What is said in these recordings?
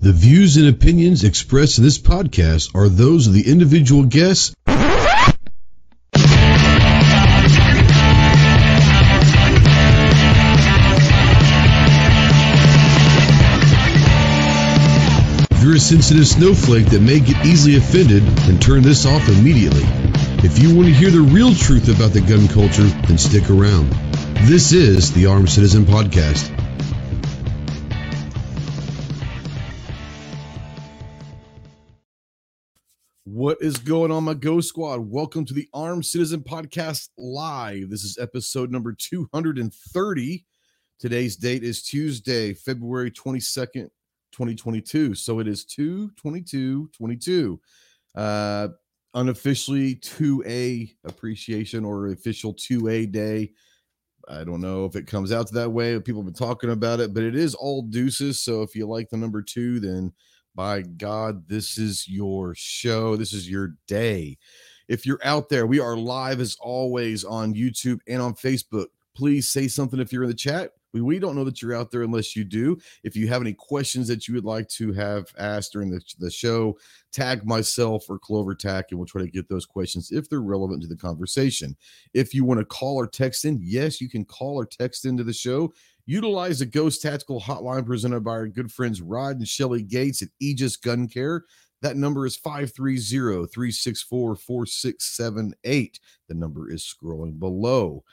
The views and opinions expressed in this podcast are those of the individual guests. If you're a sensitive snowflake that may get easily offended, then turn this off immediately. If you want to hear the real truth about the gun culture, then stick around. This is the Armed Citizen Podcast. What is going on, my Go Squad? Welcome to the Armed Citizen Podcast Live. This is episode number 230. Today's date is Tuesday, February 22nd, 2022. So it is 222 22. Uh, unofficially 2A appreciation or official 2A day. I don't know if it comes out that way. People have been talking about it, but it is all deuces. So if you like the number two, then by God, this is your show. This is your day. If you're out there, we are live as always on YouTube and on Facebook. Please say something if you're in the chat. We, we don't know that you're out there unless you do. If you have any questions that you would like to have asked during the, the show, tag myself or Clover Tack, and we'll try to get those questions if they're relevant to the conversation. If you want to call or text in, yes, you can call or text into the show. Utilize the Ghost Tactical Hotline presented by our good friends Rod and Shelly Gates at Aegis Gun Care. That number is 530 364 4678. The number is scrolling below.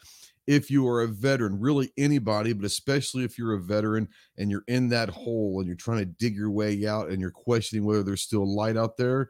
If you are a veteran, really anybody, but especially if you're a veteran and you're in that hole and you're trying to dig your way out and you're questioning whether there's still light out there,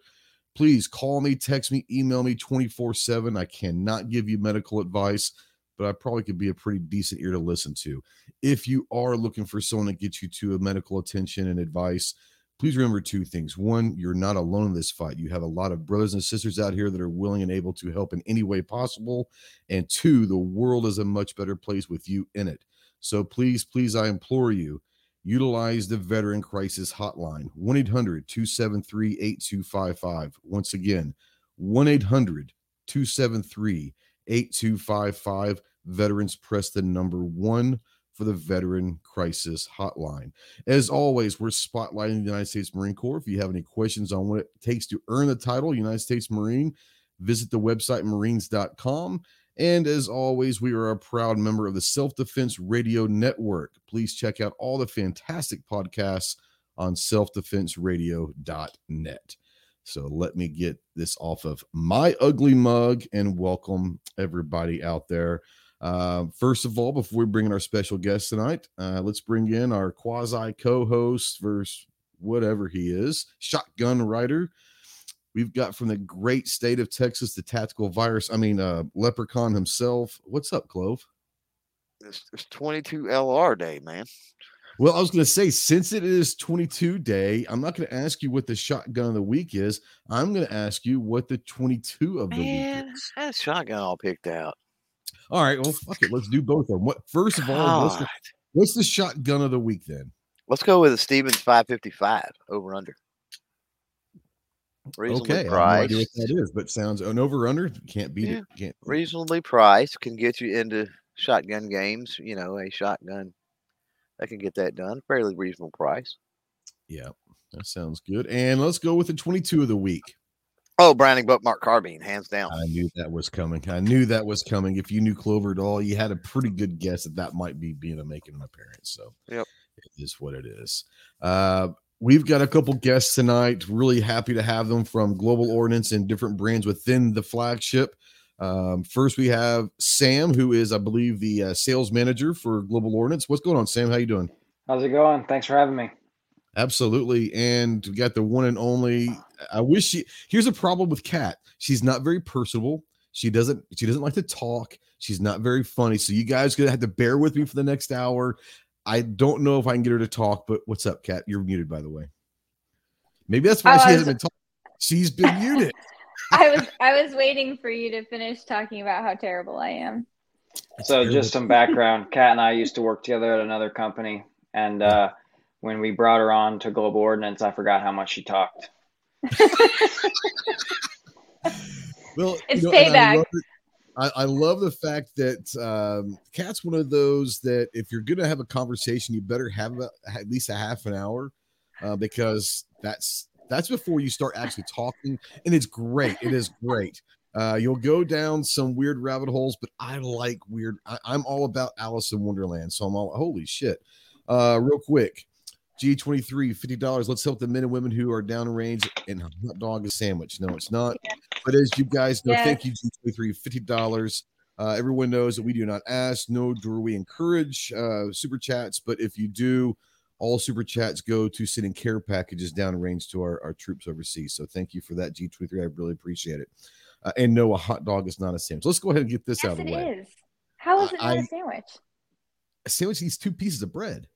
please call me, text me, email me 24 7. I cannot give you medical advice but I probably could be a pretty decent ear to listen to. If you are looking for someone to get you to a medical attention and advice, please remember two things. One, you're not alone in this fight. You have a lot of brothers and sisters out here that are willing and able to help in any way possible. And two, the world is a much better place with you in it. So please, please, I implore you, utilize the Veteran Crisis Hotline 1 800 273 8255. Once again, 1 800 273 8255. Veterans press the number one for the Veteran Crisis Hotline. As always, we're spotlighting the United States Marine Corps. If you have any questions on what it takes to earn the title United States Marine, visit the website marines.com. And as always, we are a proud member of the Self Defense Radio Network. Please check out all the fantastic podcasts on selfdefenseradio.net. So let me get this off of my ugly mug and welcome everybody out there. Uh, first of all, before we bring in our special guest tonight, uh, let's bring in our quasi co host versus whatever he is, shotgun rider. We've got from the great state of Texas, the tactical virus, I mean, uh, leprechaun himself. What's up, Clove? It's, it's 22 LR day, man. Well, I was going to say, since it is 22 day, I'm not going to ask you what the shotgun of the week is. I'm going to ask you what the 22 of the Man, week is. that shotgun all picked out. All right. Well, fuck it. Let's do both of them. What, first of all, what's the, what's the shotgun of the week then? Let's go with the Stevens 555 over under. Reasonably okay. I have no idea what that is, but sounds an over under. Can't beat Yeah. it. Can't. Reasonably priced can get you into shotgun games. You know, a shotgun that can get that done. Fairly reasonable price. Yeah. That sounds good. And let's go with the 22 of the week. Oh, Browning Buckmark carbine, hands down. I knew that was coming. I knew that was coming. If you knew Clover at all, you had a pretty good guess that that might be being a making an appearance. So, Yep. it is what it is. Uh, we've got a couple guests tonight. Really happy to have them from Global Ordnance and different brands within the flagship. Um, first, we have Sam, who is, I believe, the uh, sales manager for Global Ordnance. What's going on, Sam? How you doing? How's it going? Thanks for having me. Absolutely. And we got the one and only. I wish she here's a problem with Kat. She's not very personable. She doesn't she doesn't like to talk. She's not very funny. So you guys gonna have to bear with me for the next hour. I don't know if I can get her to talk, but what's up, Kat? You're muted, by the way. Maybe that's why I she hasn't been talking. She's been muted. I was I was waiting for you to finish talking about how terrible I am. So, just some background Kat and I used to work together at another company. And uh, when we brought her on to Global Ordnance, I forgot how much she talked. Well, It's and I payback. love, it- I, I love the fact that um, Kat's one of those that if you're going to have a conversation, you better have a, at least a half an hour. uh, because that's that's before you start actually talking, and it's great. It is great. Uh, you'll go down some weird rabbit holes, but I like weird. I, am all about Alice in Wonderland, so I'm all holy shit. Uh, real quick, G23, $50. Let's help the men and women who are down range and hot dog a sandwich. No, it's not. But as you guys know, thank you, G23, $50. Uh, everyone knows that we do not ask, nor do we encourage uh, super chats. But if you do, all super chats go to sending care packages down range to our, our troops overseas. So thank you for that, G23. I really appreciate it. Uh, and no, a hot dog is not a sandwich. Let's go ahead and get this yes, out of the way. It is. How is it not I, a sandwich? A sandwich needs two pieces of bread.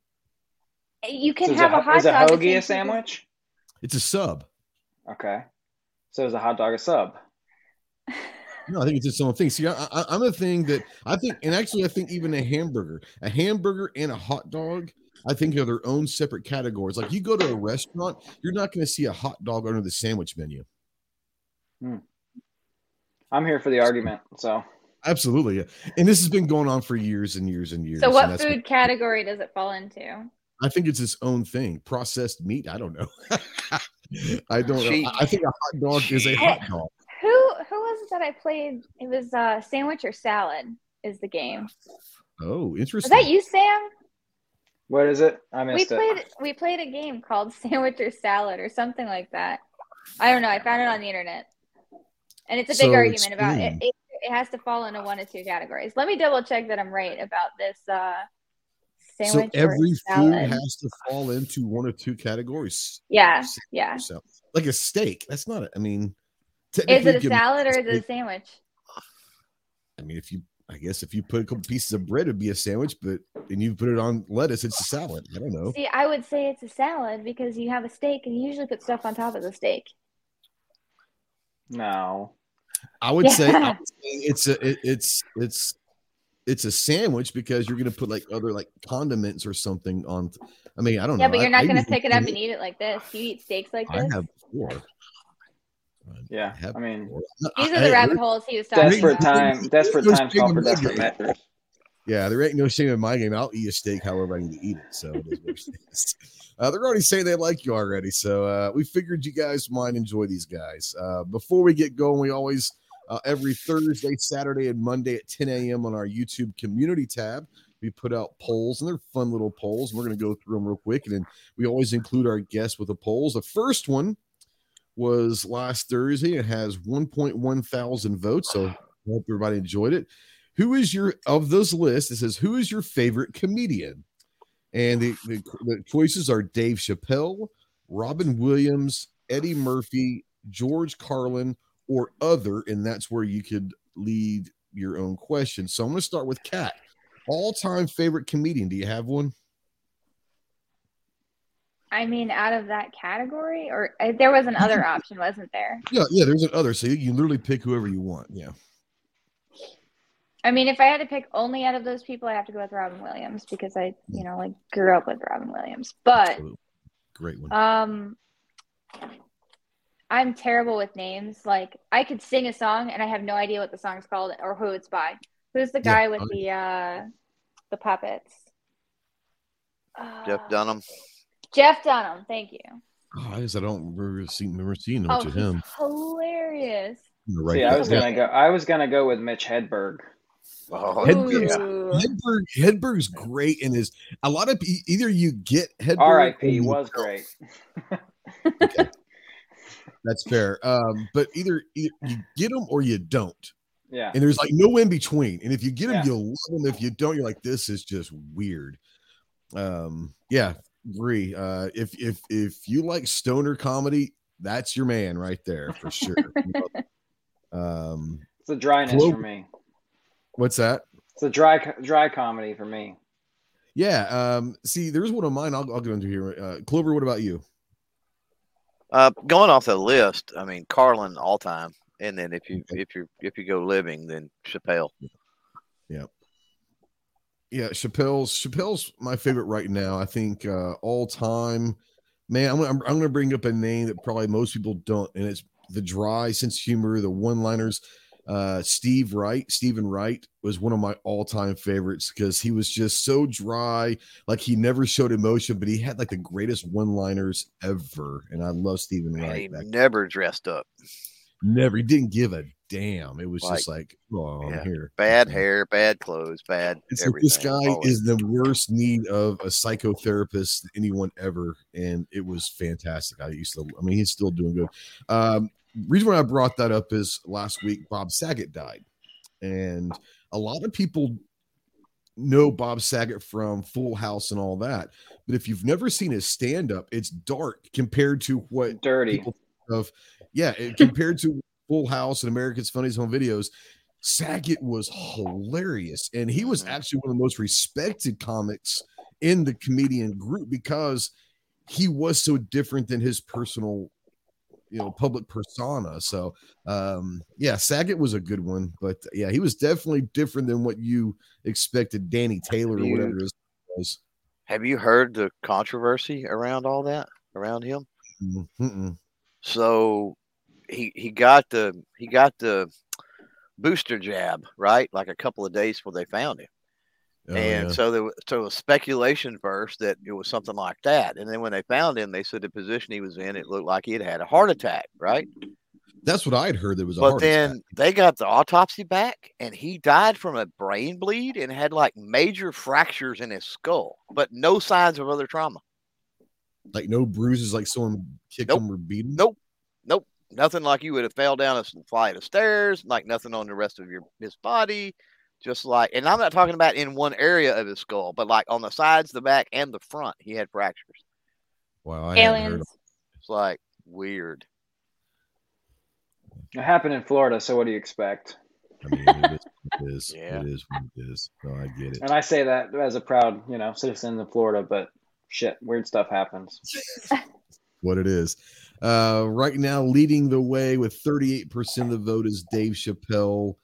You can so have a, a, hot is dog. Is a hoagie a sandwich? It's a sub. Okay. So is a hot dog a sub? No, I think it's its own thing. See, I, am a thing that I think, and actually, I think even a hamburger, a hamburger and a hot dog, I think are their own separate categories. Like you go to a restaurant, you're not going to see a hot dog under the sandwich menu. Hmm. I'm here for the argument. So absolutely, yeah. and this has been going on for years and years and years. So, what food what, category does it fall into? I think it's its own thing. Processed meat. I don't know. I don't know. I think a hot dog is a hot dog. Who who was it that I played? It was uh, sandwich or salad is the game. Oh, interesting. Was that you, Sam? What is it? I missed we played it. we played a game called Sandwich or Salad or something like that. I don't know. I found it on the internet, and it's a big so argument about it, it. It has to fall into one of two categories. Let me double check that I'm right about this. Uh, sandwich. So every food has to fall into one or two categories. Yeah, yeah. Like a steak. That's not. A, I mean, is it a salad or is it a sandwich? I mean, if you, I guess if you put a couple pieces of bread, it'd be a sandwich, but and you put it on lettuce, it's a salad. I don't know. See, I would say it's a salad because you have a steak and you usually put stuff on top of the steak. No. I would, yeah. say, I would say, it's a it, it's it's it's a sandwich because you're gonna put like other like condiments or something on. I mean, I don't yeah, know. Yeah, but you're not I, gonna pick it up and eat it like this. You eat steaks like this. I have before. Yeah, I, I mean, these are the rabbit holes he was talking desperate about. time. Desperate time, times call for desperate measures. Yeah, there ain't no shame in my game. I'll eat a steak however I need to eat it. So it is uh, they're already saying they like you already. So uh, we figured you guys might enjoy these guys. Uh, before we get going, we always uh, every Thursday, Saturday, and Monday at 10 a.m. on our YouTube community tab. We put out polls, and they're fun little polls. And We're going to go through them real quick, and then we always include our guests with the polls. The first one was last Thursday. It has 1.1 thousand votes, so hope everybody enjoyed it. Who is your of those lists? It says who is your favorite comedian, and the, the, the choices are Dave Chappelle, Robin Williams, Eddie Murphy, George Carlin, or other, and that's where you could lead your own question. So I'm going to start with Kat. All time favorite comedian. Do you have one? I mean, out of that category, or uh, there was another option, wasn't there? Yeah, yeah, there's an other. So you, you literally pick whoever you want. Yeah. I mean, if I had to pick only out of those people, I have to go with Robin Williams because I, you know, like grew up with Robin Williams. But Absolutely. great one. Um, I'm terrible with names. Like I could sing a song and I have no idea what the song's called or who it's by. Who's the guy yeah, with the uh the puppets? Jeff uh, Dunham. Jeff Dunham, thank you. Oh, I guess I don't remember seeing, remember seeing much oh, of him. Hilarious. Right See, I was gonna go. I was gonna go with Mitch Hedberg. Oh, Hedberg's, yeah. Hedberg, Hedberg's great and is a lot of either you get Hedberg. R.I.P. was great. okay. That's fair. Um, but either, either, you get them or you don't. Yeah. And there's like no in between. And if you get them, yeah. you'll love them. If you don't, you're like, this is just weird. Um, yeah, agree. Uh, if if if you like stoner comedy, that's your man right there for sure. um, it's a dryness Clo- for me. What's that? It's a dry dry comedy for me. Yeah. Um, see, there's one of mine. I'll, I'll go into here. Uh, Clover, what about you? Uh, going off the list, I mean Carlin all time, and then if you okay. if you if you go living, then Chappelle. Yeah. Yeah, Chappelle's Chappelle's my favorite right now. I think uh, all time, man. I'm, I'm, I'm going to bring up a name that probably most people don't, and it's the dry sense of humor, the one liners. Uh, Steve Wright, Stephen Wright was one of my all-time favorites because he was just so dry, like he never showed emotion, but he had like the greatest one-liners ever. And I love Stephen Wright. he never dressed up. never, he didn't give a damn. It was Like, just like, oh, I'm yeah, here. Bad Okay. hair, bad clothes, bad It's like this guy always. is the worst need of a psychotherapist anyone ever, and it was fantastic. I used to, I mean, he's still doing good. Um, reason why I brought that up is last week Bob Saget died, and a lot of people know Bob Saget from Full House and all that, but if you've never seen his stand up, it's dark compared to what Dirty. people think of yeah it, compared to full house and america's funniest home videos saget was hilarious and he was actually one of the most respected comics in the comedian group because he was so different than his personal you know public persona so um yeah saget was a good one but yeah he was definitely different than what you expected danny taylor or whatever his was Have you heard the controversy around all that around him? Mm-mm. So he he got the he got the booster jab right, like a couple of days before they found him. Oh, and yeah. so there was so was speculation first that it was something like that, and then when they found him, they said the position he was in, it looked like he had had a heart attack, right? that's what i'd heard there was a But then attack. they got the autopsy back, and he died from a brain bleed and had like major fractures in his skull, but no signs of other trauma. like no bruises like someone kicked Nope. him or beat him Nope. Nope. Nothing like you would have fell down a flight of stairs, like nothing on the rest of your his body. Just like and I'm not talking about in one area of his skull, but like on the sides, the back, and the front, he had fractures. wow I hadn't heard Aliens. It's like weird. It happened in Florida, so what do you expect? I mean, it is what it is. Yeah. It is what it is. No, I get it. And I say that as a proud, you know, citizen of Florida, but shit, weird stuff happens. What it is. Uh, right now, leading the way with 38% of the vote is Dave Chappelle.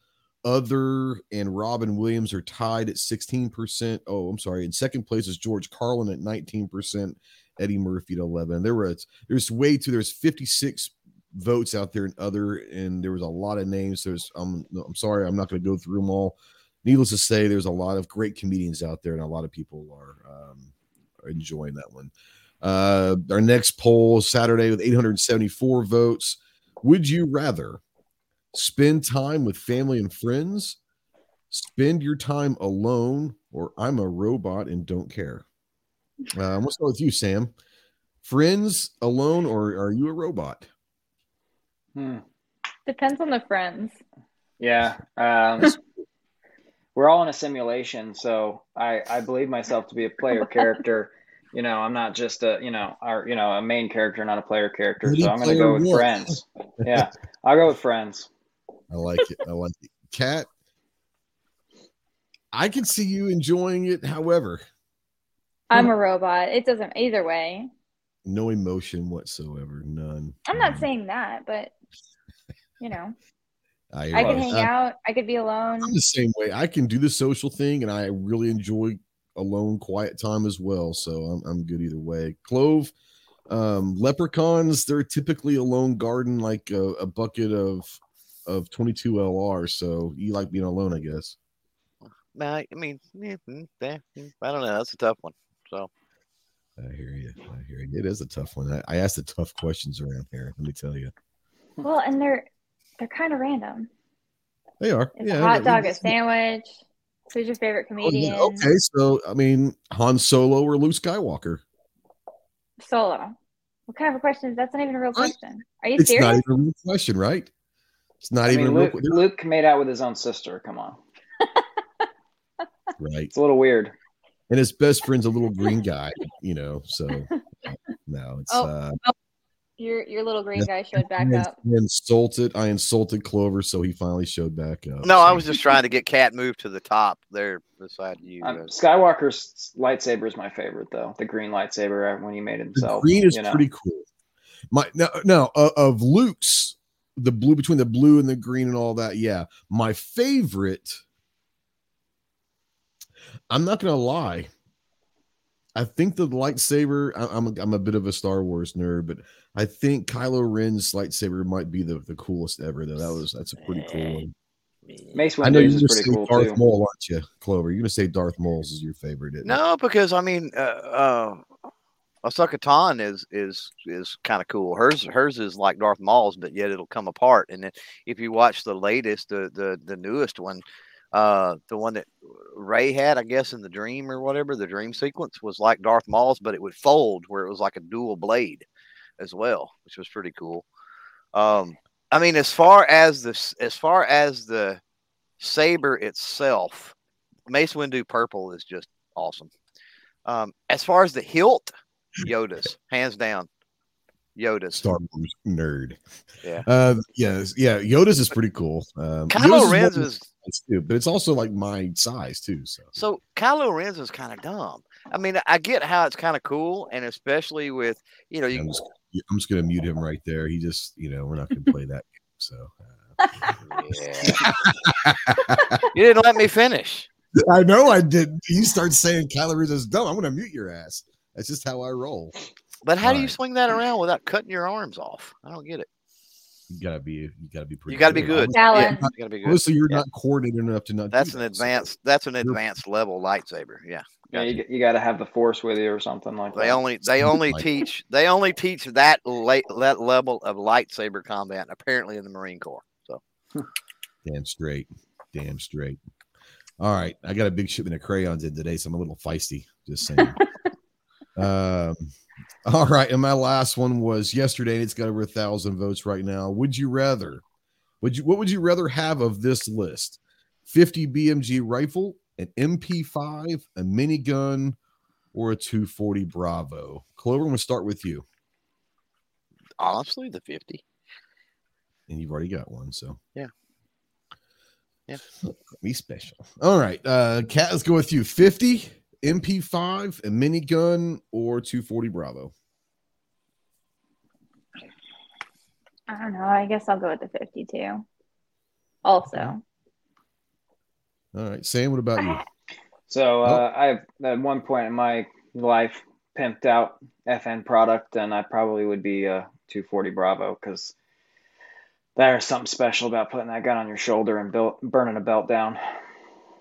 Other and Robin Williams are tied at 16%. Oh, I'm sorry. In second place is George Carlin at 19%, Eddie Murphy at 11. There was there's way too there's 56 votes out there in other, and there was a lot of names. There's no, I'm sorry, I'm not going to go through them all. Needless to say, there's a lot of great comedians out there, and a lot of people are um, are enjoying that one. Uh, our next poll Saturday with 874 votes. Would you rather spend time with family and friends, spend your time alone, or I'm a robot and don't care? Uh, we'll start with you, Sam. Friends, alone, or are you a robot? Hmm. Depends on the friends. Yeah. Um, we're all in a simulation, so I, I believe myself to be a player character. You know, I'm not just a you know our you know a main character, not a player character. Ready So I'm going to go with One. friends. Yeah, I'll go with friends. I like it. I like it. Cat, I can see you enjoying it. However, I'm a robot. It doesn't either way. no emotion whatsoever. None. I'm not None. saying that, but you know, I, I could hang I'm- out. I could be alone. I'm the same way. I can do the social thing, and I really enjoy alone, quiet time as well. So I'm I'm good either way. Clove, um, leprechauns. They're typically a lone garden, like a, a bucket of of 22 LR. So you like being alone, I guess. Nah, I mean, yeah, mm, yeah, mm, I don't know. That's a tough one. So I hear you. I hear you. It is a tough one. I, I asked the tough questions around here. Let me tell you, Well, and they're they're kind of random. they are. Is yeah, a hot dog a sandwich? Who's your favorite Oh, comedian? yeah, Okay, so I mean, Han Solo or Luke Skywalker? Solo. What kind of a question is that's not even a real question? Are you serious? It's not even a real question, right? It's not I even mean, a real Luke, Luke made out with his own sister. Come on, right. it's a little weird. and his best friend's a little green guy, you know. So no, it's Oh, uh Your your little green guy showed back I up. insulted I insulted Clover, so he finally showed back up. no, I was just trying to get Cat moved to the top there beside you. Um. Skywalker's lightsaber is my favorite, though. The green lightsaber when he made the himself. green is you know. pretty cool. My no no uh, of Luke's the blue between the blue and the green and all that. Yeah, my favorite. I'm not gonna lie. I think the lightsaber. I, I'm a, I'm a bit of a Star Wars nerd, but I think Kylo Ren's lightsaber might be the, the coolest ever. Though that was that's a pretty cool one. Mace I know you're is gonna say cool Darth too. Maul, aren't you, Clover? You're gonna say Darth Maul's is your favorite, isn't it? No, because I mean, uh, uh, Ahsoka Tano is is is kind of cool. Hers hers is like Darth Maul's, but yet it'll come apart. And then if you watch the latest, the the the newest one, uh, the one that Rey had, I guess, in the dream or whatever, the dream sequence was like Darth Maul's, but it would fold where it was like a dual blade as well, which was pretty cool. Um, I mean, as far as this, as far as the saber itself, Mace Windu purple is just awesome. Um, as far as the hilt, Yoda's hands down. Yoda's. Star Wars nerd. Yeah. Uh, yes, yeah. Yoda's is pretty cool. Um, Kylo Yoda's Ren's one- is too, but it's also like my size too. So so Kylo Ren's is kind of dumb. I mean, I get how it's kind of cool, and especially with you know you I'm just, I'm just gonna mute him right there. He just, you know, we're not gonna play that game. So uh, you didn't let me finish. I know I did. You start saying Kylo Ren is dumb. I'm gonna mute your ass. That's just how I roll. But how do you Right. swing that around without cutting your arms off? I don't get it. You gotta be, you gotta be pretty. You got to be good. Obviously- Yeah, Talent. you got to be good. Obviously, you're Yeah. not coordinated enough to not. do That's an that, so- advanced. That's an You're- advanced level lightsaber. Yeah. Yeah, Gotcha. you, you got to have the force with you or something like They that. only they only teach they only teach that late that level of lightsaber combat apparently in the Marine Corps. So Damn straight. Damn straight. All right. I got a big shipment of crayons in today, so I'm a little feisty. Just saying. um, all right. And my last one was yesterday, and it's got over a thousand votes right now. Would you rather? Would you what would you rather have of this list? 50 BMG rifle, an MP5, a minigun, or a 240 Bravo? Clover, I'm gonna start with you. honestly, the fifty. And you've already got one, so Yeah. Yeah. Me special. All right. Uh Cat, let's go with you. 50, MP5, a minigun, or 240 Bravo. I don't know. I guess I'll go with the 52. Also, All right. Sam, what about you? So uh, I've at one point in my life pimped out FN product, and I probably would be a 240 Bravo because there's something special about putting that gun on your shoulder and built, burning a belt down.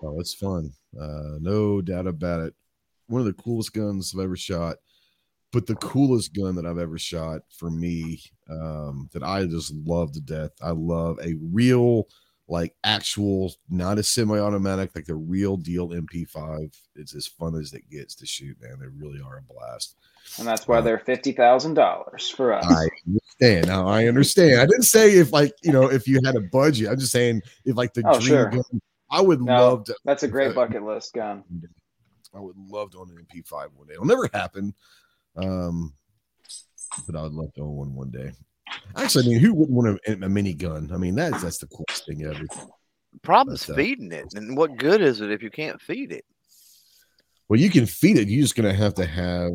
Oh, it's fun. Uh, no doubt about it. One of the coolest guns I've ever shot, but the coolest gun that I've ever shot for me, um, that I just love to death. I love a real, like actual, not a semi-automatic, like the real deal MP5. It's as fun as it gets to shoot, man. They really are a blast. And that's why they're fifty thousand dollars for us. I understand. Now I understand. I didn't say if like you know if you had a budget. I'm just saying if like the Oh, dream sure. gun. I would No. love to. That's a great bucket list gun. I would love to own an MP5 one day. It'll never happen. Um, but I would love to own one one day. Actually, I mean, who wouldn't want a, a minigun? I mean, that's that's the coolest thing ever. Problem's But, uh, feeding it, and what good is it if you can't feed it? Well, you can feed it. You're just gonna have to have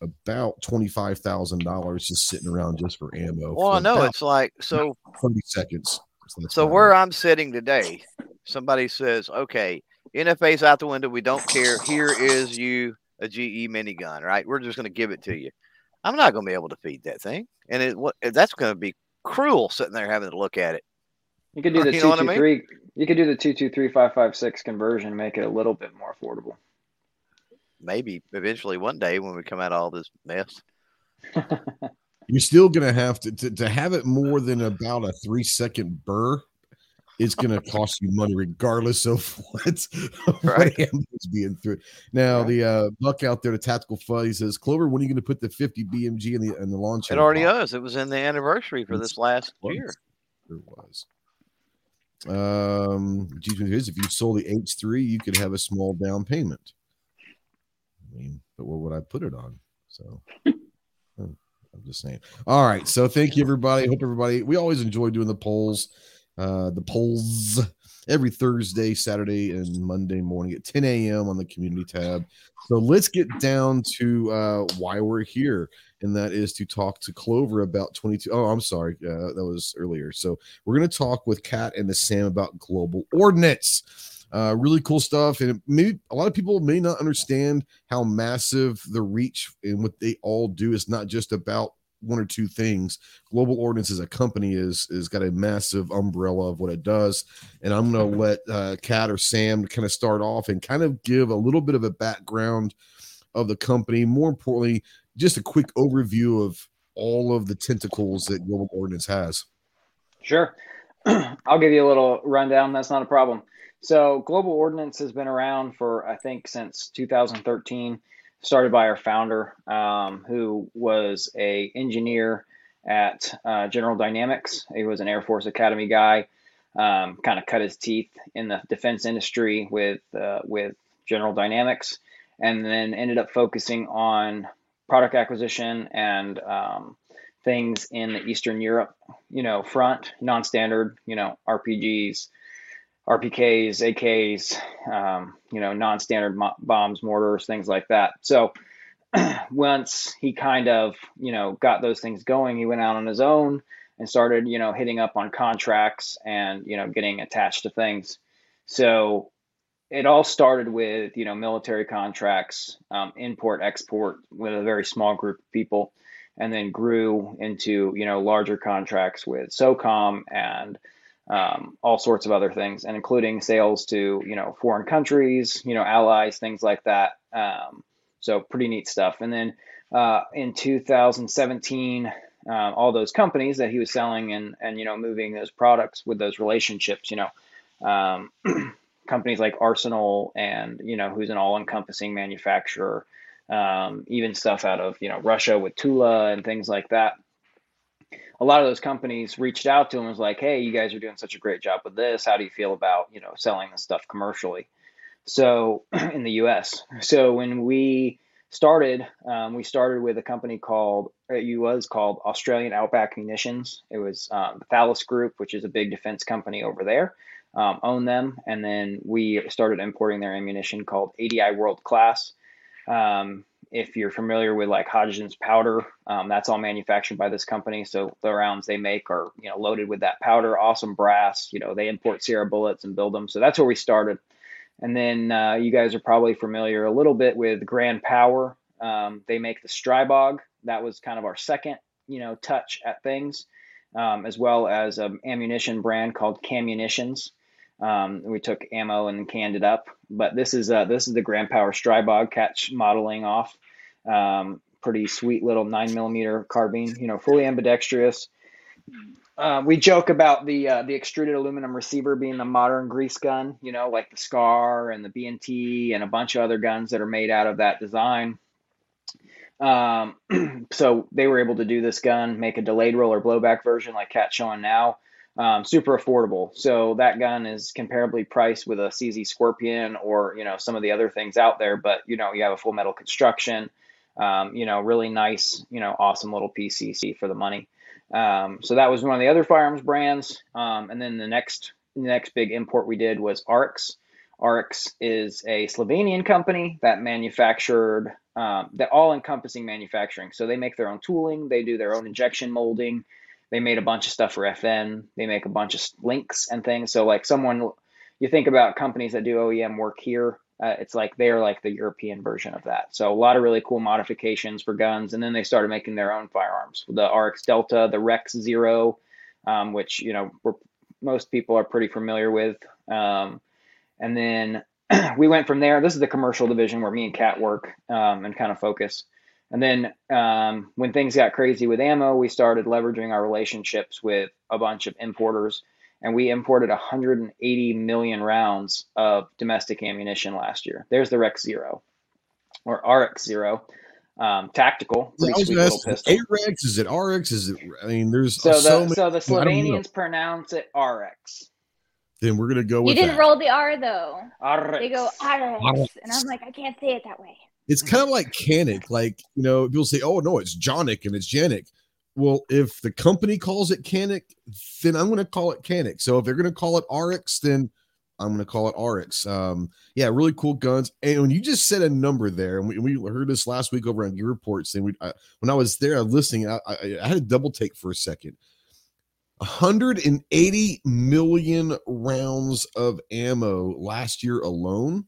about twenty five thousand dollars just sitting around just for ammo. Well, for I know about it's like so. thirty seconds. that's So where. I'm sitting today, somebody says, "Okay, NFA's out the window. We don't care. Here is you a GE minigun, right? We're just going to give it to you." I'm not going to be able to feed that thing, and it what that's going to be cruel sitting there having to look at it. You could do the You two know I two mean? three. You could do the two two three five five six conversion, and make it a little bit more affordable. Maybe eventually one day when we come out of all this mess. you're still gonna have to, to to have it more than about a three second burr. It's gonna cost you money regardless of what, Right. what being through. Now Right. the uh, buck out there, the tactical fuzz says, Clover, when are you gonna put the 50 BMG in the in the launch? It already is. It was in the anniversary for this last year. There was. Um, G is if you sold the H3, you could have a small down payment. I mean, but what would I put it on? So oh, I'm just saying. All right. So thank you, everybody. Hope everybody, we always enjoy doing the polls. Uh, the polls every Thursday, Saturday, and Monday morning at 10 a.m. on the community tab. So let's get down to uh, why we're here, and that is to talk to Clover about 22. Oh, I'm sorry, uh, that was earlier. So we're going to talk with Kat and the Sam about Global Ordnance. Uh, really cool stuff, and maybe a lot of people may not understand how massive the reach and what they all do. It's not just about one or two things. Global Ordnance as a company is is got a massive umbrella of what it does, and I'm going to let uh, Kat or Sam kind of start off and kind of give a little bit of a background of the company. More importantly, just a quick overview of all of the tentacles that Global Ordnance has. Sure. I'll give you a little rundown. That's not a problem. So, Global Ordnance has been around for, I think, since 2013. Started by our founder, um, who was a engineer at uh, General Dynamics. He was an Air Force Academy guy. Um, kind of cut his teeth in the defense industry with uh, with General Dynamics, and then ended up focusing on product acquisition and um, things in the Eastern Europe, you know, front, non-standard, you know, RPGs, RPKs, AKs, um, you know, non-standard mo- bombs, mortars, things like that. So once he kind of, you know, got those things going, he went out on his own and started, you know, hitting up on contracts and, you know, getting attached to things. So it all started with, you know, military contracts, um, import, export with a very small group of people and then grew into you know larger contracts with SOCOM and um, all sorts of other things, and including sales to you know foreign countries, you know allies, things like that. Um, so pretty neat stuff. And then uh, in 2017, uh, um, all those companies that he was selling and and you know moving those products with those relationships, you know. Um, companies like Arsenal and you know who's an all-encompassing manufacturer um, even stuff out of you know Russia with Tula and things like that. A lot of those companies reached out to him and was like, "Hey, you guys are doing such a great job with this. How do you feel about you know selling this stuff commercially?" So in the U.S., so when we started, um, we started with a company called it was called Australian Outback Munitions. It was um, the Thales Group, which is a big defense company over there. Um, own them, and then we started importing their ammunition called ADI World Class. Um, if you're familiar with like Hodgdon's powder, um, that's all manufactured by this company. So the rounds they make are you know loaded with that powder. Awesome brass. You know they import Sierra bullets and build them. So that's where we started. And then uh, you guys are probably familiar a little bit with Grand Power. Um, they make the Stribog. That was kind of our second you know touch at things, um, as well as an ammunition brand called Camunitions. Um, we took ammo and canned it up, but this is uh, this is the Grand Power Stribog catch modeling off. Um, pretty sweet little nine millimeter carbine, you know, fully ambidextrous. Uh, we joke about the uh, the extruded aluminum receiver being the modern grease gun, you know, like the Scar and the B&T and a bunch of other guns that are made out of that design. Um, so they were able to do this gun, make a delayed roller blowback version like Cat's showing now, um, super affordable. So that gun is comparably priced with a CZ Scorpion or you know some of the other things out there. But you know you have a full metal construction. Um, you know, really nice, you know, awesome little PCC for the money. Um, so that was one of the other firearms brands. Um, and then the next the next big import we did was Arex. Arex is a Slovenian company that manufactured um, that all encompassing manufacturing. So they make their own tooling, they do their own injection molding, they made a bunch of stuff for FN. They make a bunch of links and things. So like someone, you think about companies that do OEM work here. Uh, it's like they're like the European version of that. So a lot of really cool modifications for guns, and then they started making their own firearms. The RX Delta, the Rex Zero, um, which you know most people are pretty familiar with. Um, and then we went from there. This is the commercial division where me and Kat work um, and kind of focus. And then um, when things got crazy with ammo, we started leveraging our relationships with a bunch of importers. And we imported 180 million rounds of domestic ammunition last year. There's the Rex Zero or RX Zero. Um, tactical, pretty sweet little pistol. AREX, is it RX? Is it? I mean, there's so the so, many, so the Slovenians pronounce it RX. Then we're gonna go. You didn't that. roll the R though. RX. They go RX, and I'm like, I can't say it that way. It's kind of like Canik. Like, you know, people say, oh, no, it's Jonic and it's Janic. Well, if the company calls it Canik, then I'm going to call it Canik. So if they're going to call it RX, then I'm going to call it RX. Um, yeah, really cool guns. And when you just said a number there, and we, we heard this last week over on Gear Reports, and we, I, when I was there listening, I, I, I had a double take for a second. 180 million rounds of ammo last year alone.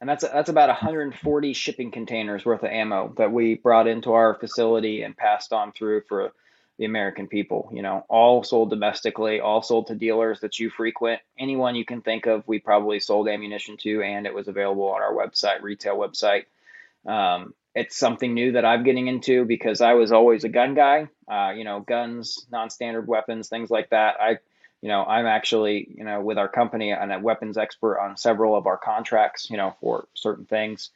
And that's that's about 140 shipping containers worth of ammo that we brought into our facility and passed on through for the American people. You know, all sold domestically, all sold to dealers that you frequent. Anyone you can think of, we probably sold ammunition to, and it was available on our website, retail website. Um, it's something new that I'm getting into because I was always a gun guy. Uh, you know, guns, non-standard weapons, things like that. I, you know, I'm actually, you know, with our company and a weapons expert on several of our contracts. You know, for certain things.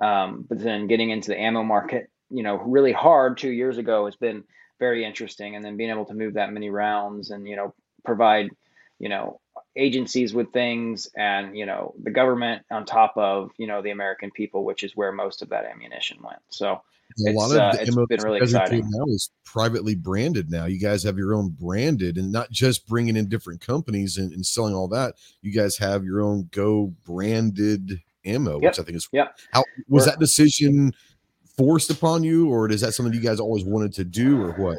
Um, but then getting into the ammo market, you know, really hard two years ago has been very interesting. And then being able to move that many rounds and you know provide, you know, agencies with things and you know the government on top of you know the American people, which is where most of that ammunition went. So a lot of uh, it's been really exciting. Now is privately branded. Now you guys have your own branded, and not just bringing in different companies and, and selling all that. You guys have your own Go branded ammo, yep. which I think is. Yeah. How was We're, that decision forced upon you, or is that something you guys always wanted to do, or what?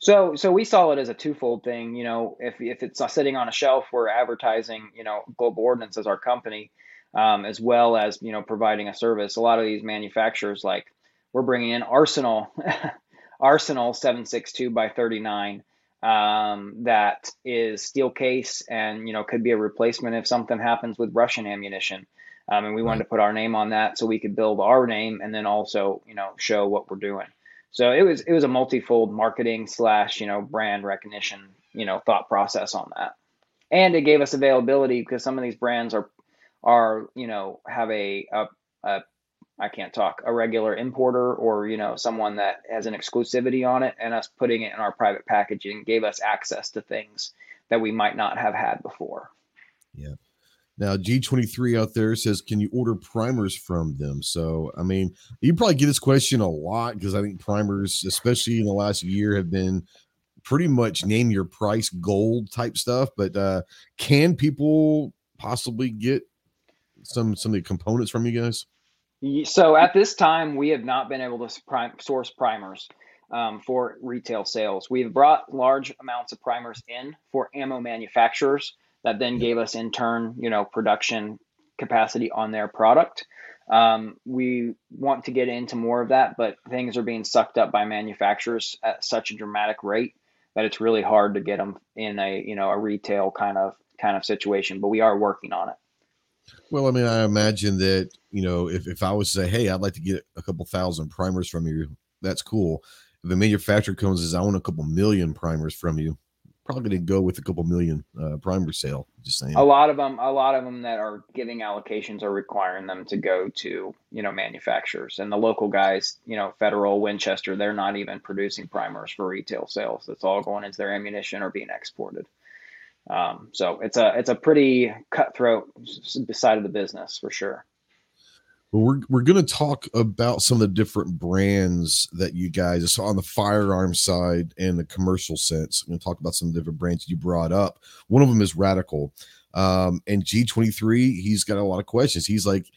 So, so we saw it as a twofold thing. You know, if if it's sitting on a shelf, we're advertising, you know, Global Ordnance as our company, um, as well as you know providing a service. A lot of these manufacturers, like we're bringing in Arsenal, Arsenal seven six two by thirty nine, um, that is steel case, and you know could be a replacement if something happens with Russian ammunition. Um, and we wanted to put our name on that so we could build our name and then also you know show what we're doing. So it was it was a multifold marketing slash you know brand recognition you know thought process on that, and it gave us availability because some of these brands are are you know have a, a, a I can't talk a regular importer or you know someone that has an exclusivity on it, and us putting it in our private packaging gave us access to things that we might not have had before. Yeah. Now, G23 out there says, Can you order primers from them? So, I mean, you probably get this question a lot because I think primers, especially in the last year, have been pretty much name your price gold type stuff. But uh, can people possibly get some some of the components from you guys? So, at this time, we have not been able to prime, source primers. Um, for retail sales. We've brought large amounts of primers in for ammo manufacturers that then gave us in turn, you know, production capacity on their product. Um, we want to get into more of that, but things are being sucked up by manufacturers at such a dramatic rate that it's really hard to get them in a you know a retail kind of kind of situation. But we are working on it. Well, I mean, I imagine that you know if if I was to say, hey, I'd like to get a couple thousand primers from you, that's cool. If the manufacturer comes as I want a couple million primers from you, probably going to go with a couple million uh, primer sale. Just saying. A lot of them, a lot of them that are giving allocations are requiring them to go to you know manufacturers and the local guys. You know, Federal, Winchester, they're not even producing primers for retail sales. It's all going into their ammunition or being exported. Um, so it's a it's a pretty cutthroat side of the business for sure. Well, we're we're going to talk about some of the different brands that you guys saw on the firearm side and the commercial sense. I'm going to talk about some different brands you brought up. One of them is Radical, um, and G23. He's got a lot of questions. He's like,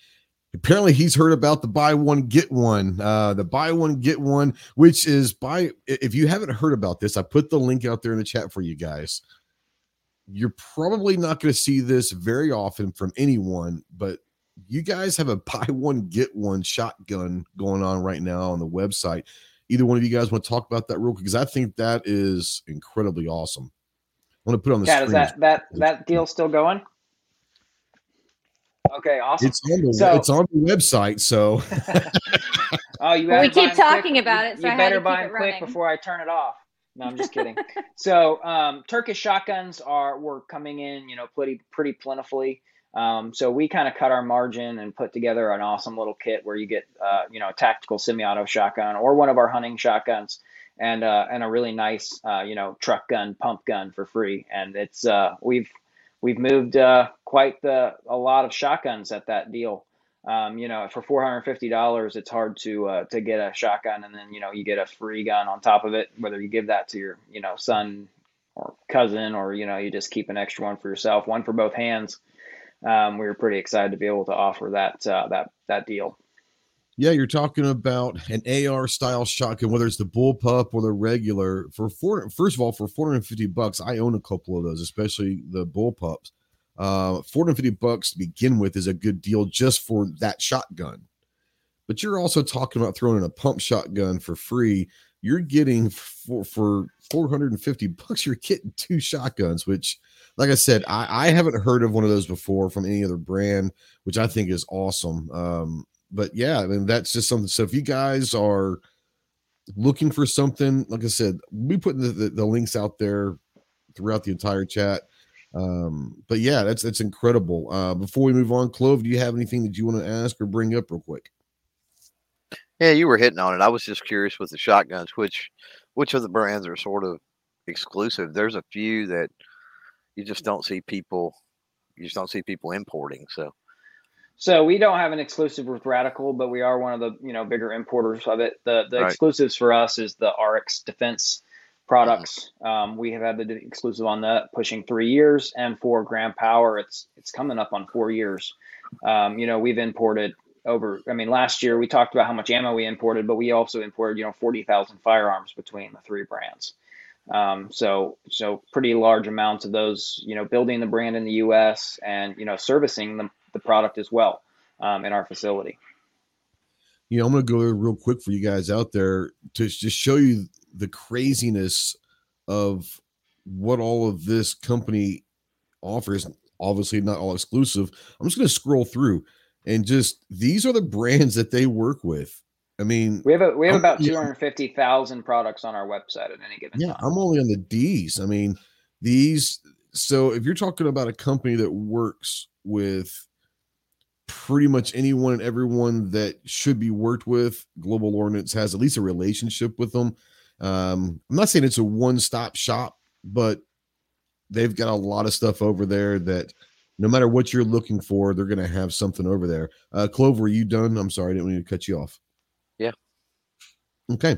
apparently he's heard about the buy one get one, uh, the buy one get one, which is buy. If you haven't heard about this, I put the link out there in the chat for you guys. You're probably not going to see this very often from anyone, but you guys have a buy one get one shotgun going on right now on the website. Either one of you guys want to talk about that real quick because I think that is incredibly awesome. I want to put on the yeah, screen. Is that that that deal still going? Okay, awesome. It's on the, so, it's on the website, so. oh, you well, we keep talking quick. about it. So you better buy it quick before I turn it off. No, I'm just kidding. so, um, Turkish shotguns are were coming in, you know, pretty pretty plentifully. Um, so we kind of cut our margin and put together an awesome little kit where you get, uh, you know, a tactical semi-auto shotgun or one of our hunting shotguns and, uh, and a really nice, uh, you know, truck gun, pump gun for free. And it's, uh, we've, we've moved, uh, quite the, a lot of shotguns at that deal. Um, you know, for $450, it's hard to, uh, to get a shotgun and then, you know, you get a free gun on top of it, whether you give that to your, you know, son or cousin, or, you know, you just keep an extra one for yourself, one for both hands um, we were pretty excited to be able to offer that uh, that that deal. Yeah, you're talking about an AR style shotgun, whether it's the bullpup or the regular. For four, first of all, for 450 bucks, I own a couple of those, especially the bullpups. Uh, 450 bucks to begin with is a good deal just for that shotgun. But you're also talking about throwing in a pump shotgun for free. You're getting for for 450 bucks, you're getting two shotguns, which like I said, I, I haven't heard of one of those before from any other brand, which I think is awesome. Um, but yeah, I mean that's just something. So if you guys are looking for something, like I said, we put the, the, the links out there throughout the entire chat. Um, but yeah, that's that's incredible. Uh, before we move on, Clove, do you have anything that you want to ask or bring up real quick? Yeah, you were hitting on it. I was just curious with the shotguns, which which of the brands are sort of exclusive. There's a few that you just don't see people you just don't see people importing. So so we don't have an exclusive with Radikal, but we are one of the you know bigger importers of it. The the right. exclusives for us is the Arex Defense products. Um, we have had the exclusive on that pushing three years, and for Grand Power, it's it's coming up on four years. Um, you know, we've imported over. I mean, last year we talked about how much ammo we imported, but we also imported you know forty thousand firearms between the three brands. Um, so so pretty large amounts of those, you know, building the brand in the U.S. and you know servicing the, the product as well um, in our facility. You know, I'm going to go real quick for you guys out there to just show you the craziness of what all of this company offers. Obviously, not all exclusive. I'm just going to scroll through and just these are the brands that they work with. I mean, we have a, we have I'm, about two hundred fifty thousand products on our website at any given. Time. Yeah, time. I'm only on the D's. I mean, these. So if you're talking about a company that works with pretty much anyone and everyone that should be worked with, Global Ordnance has at least a relationship with them. Um, I'm not saying it's a one stop shop, but they've got a lot of stuff over there that no matter what you're looking for, they're going to have something over there. Uh, Clover, are you done? I'm sorry, I didn't mean to cut you off. Yeah. Okay.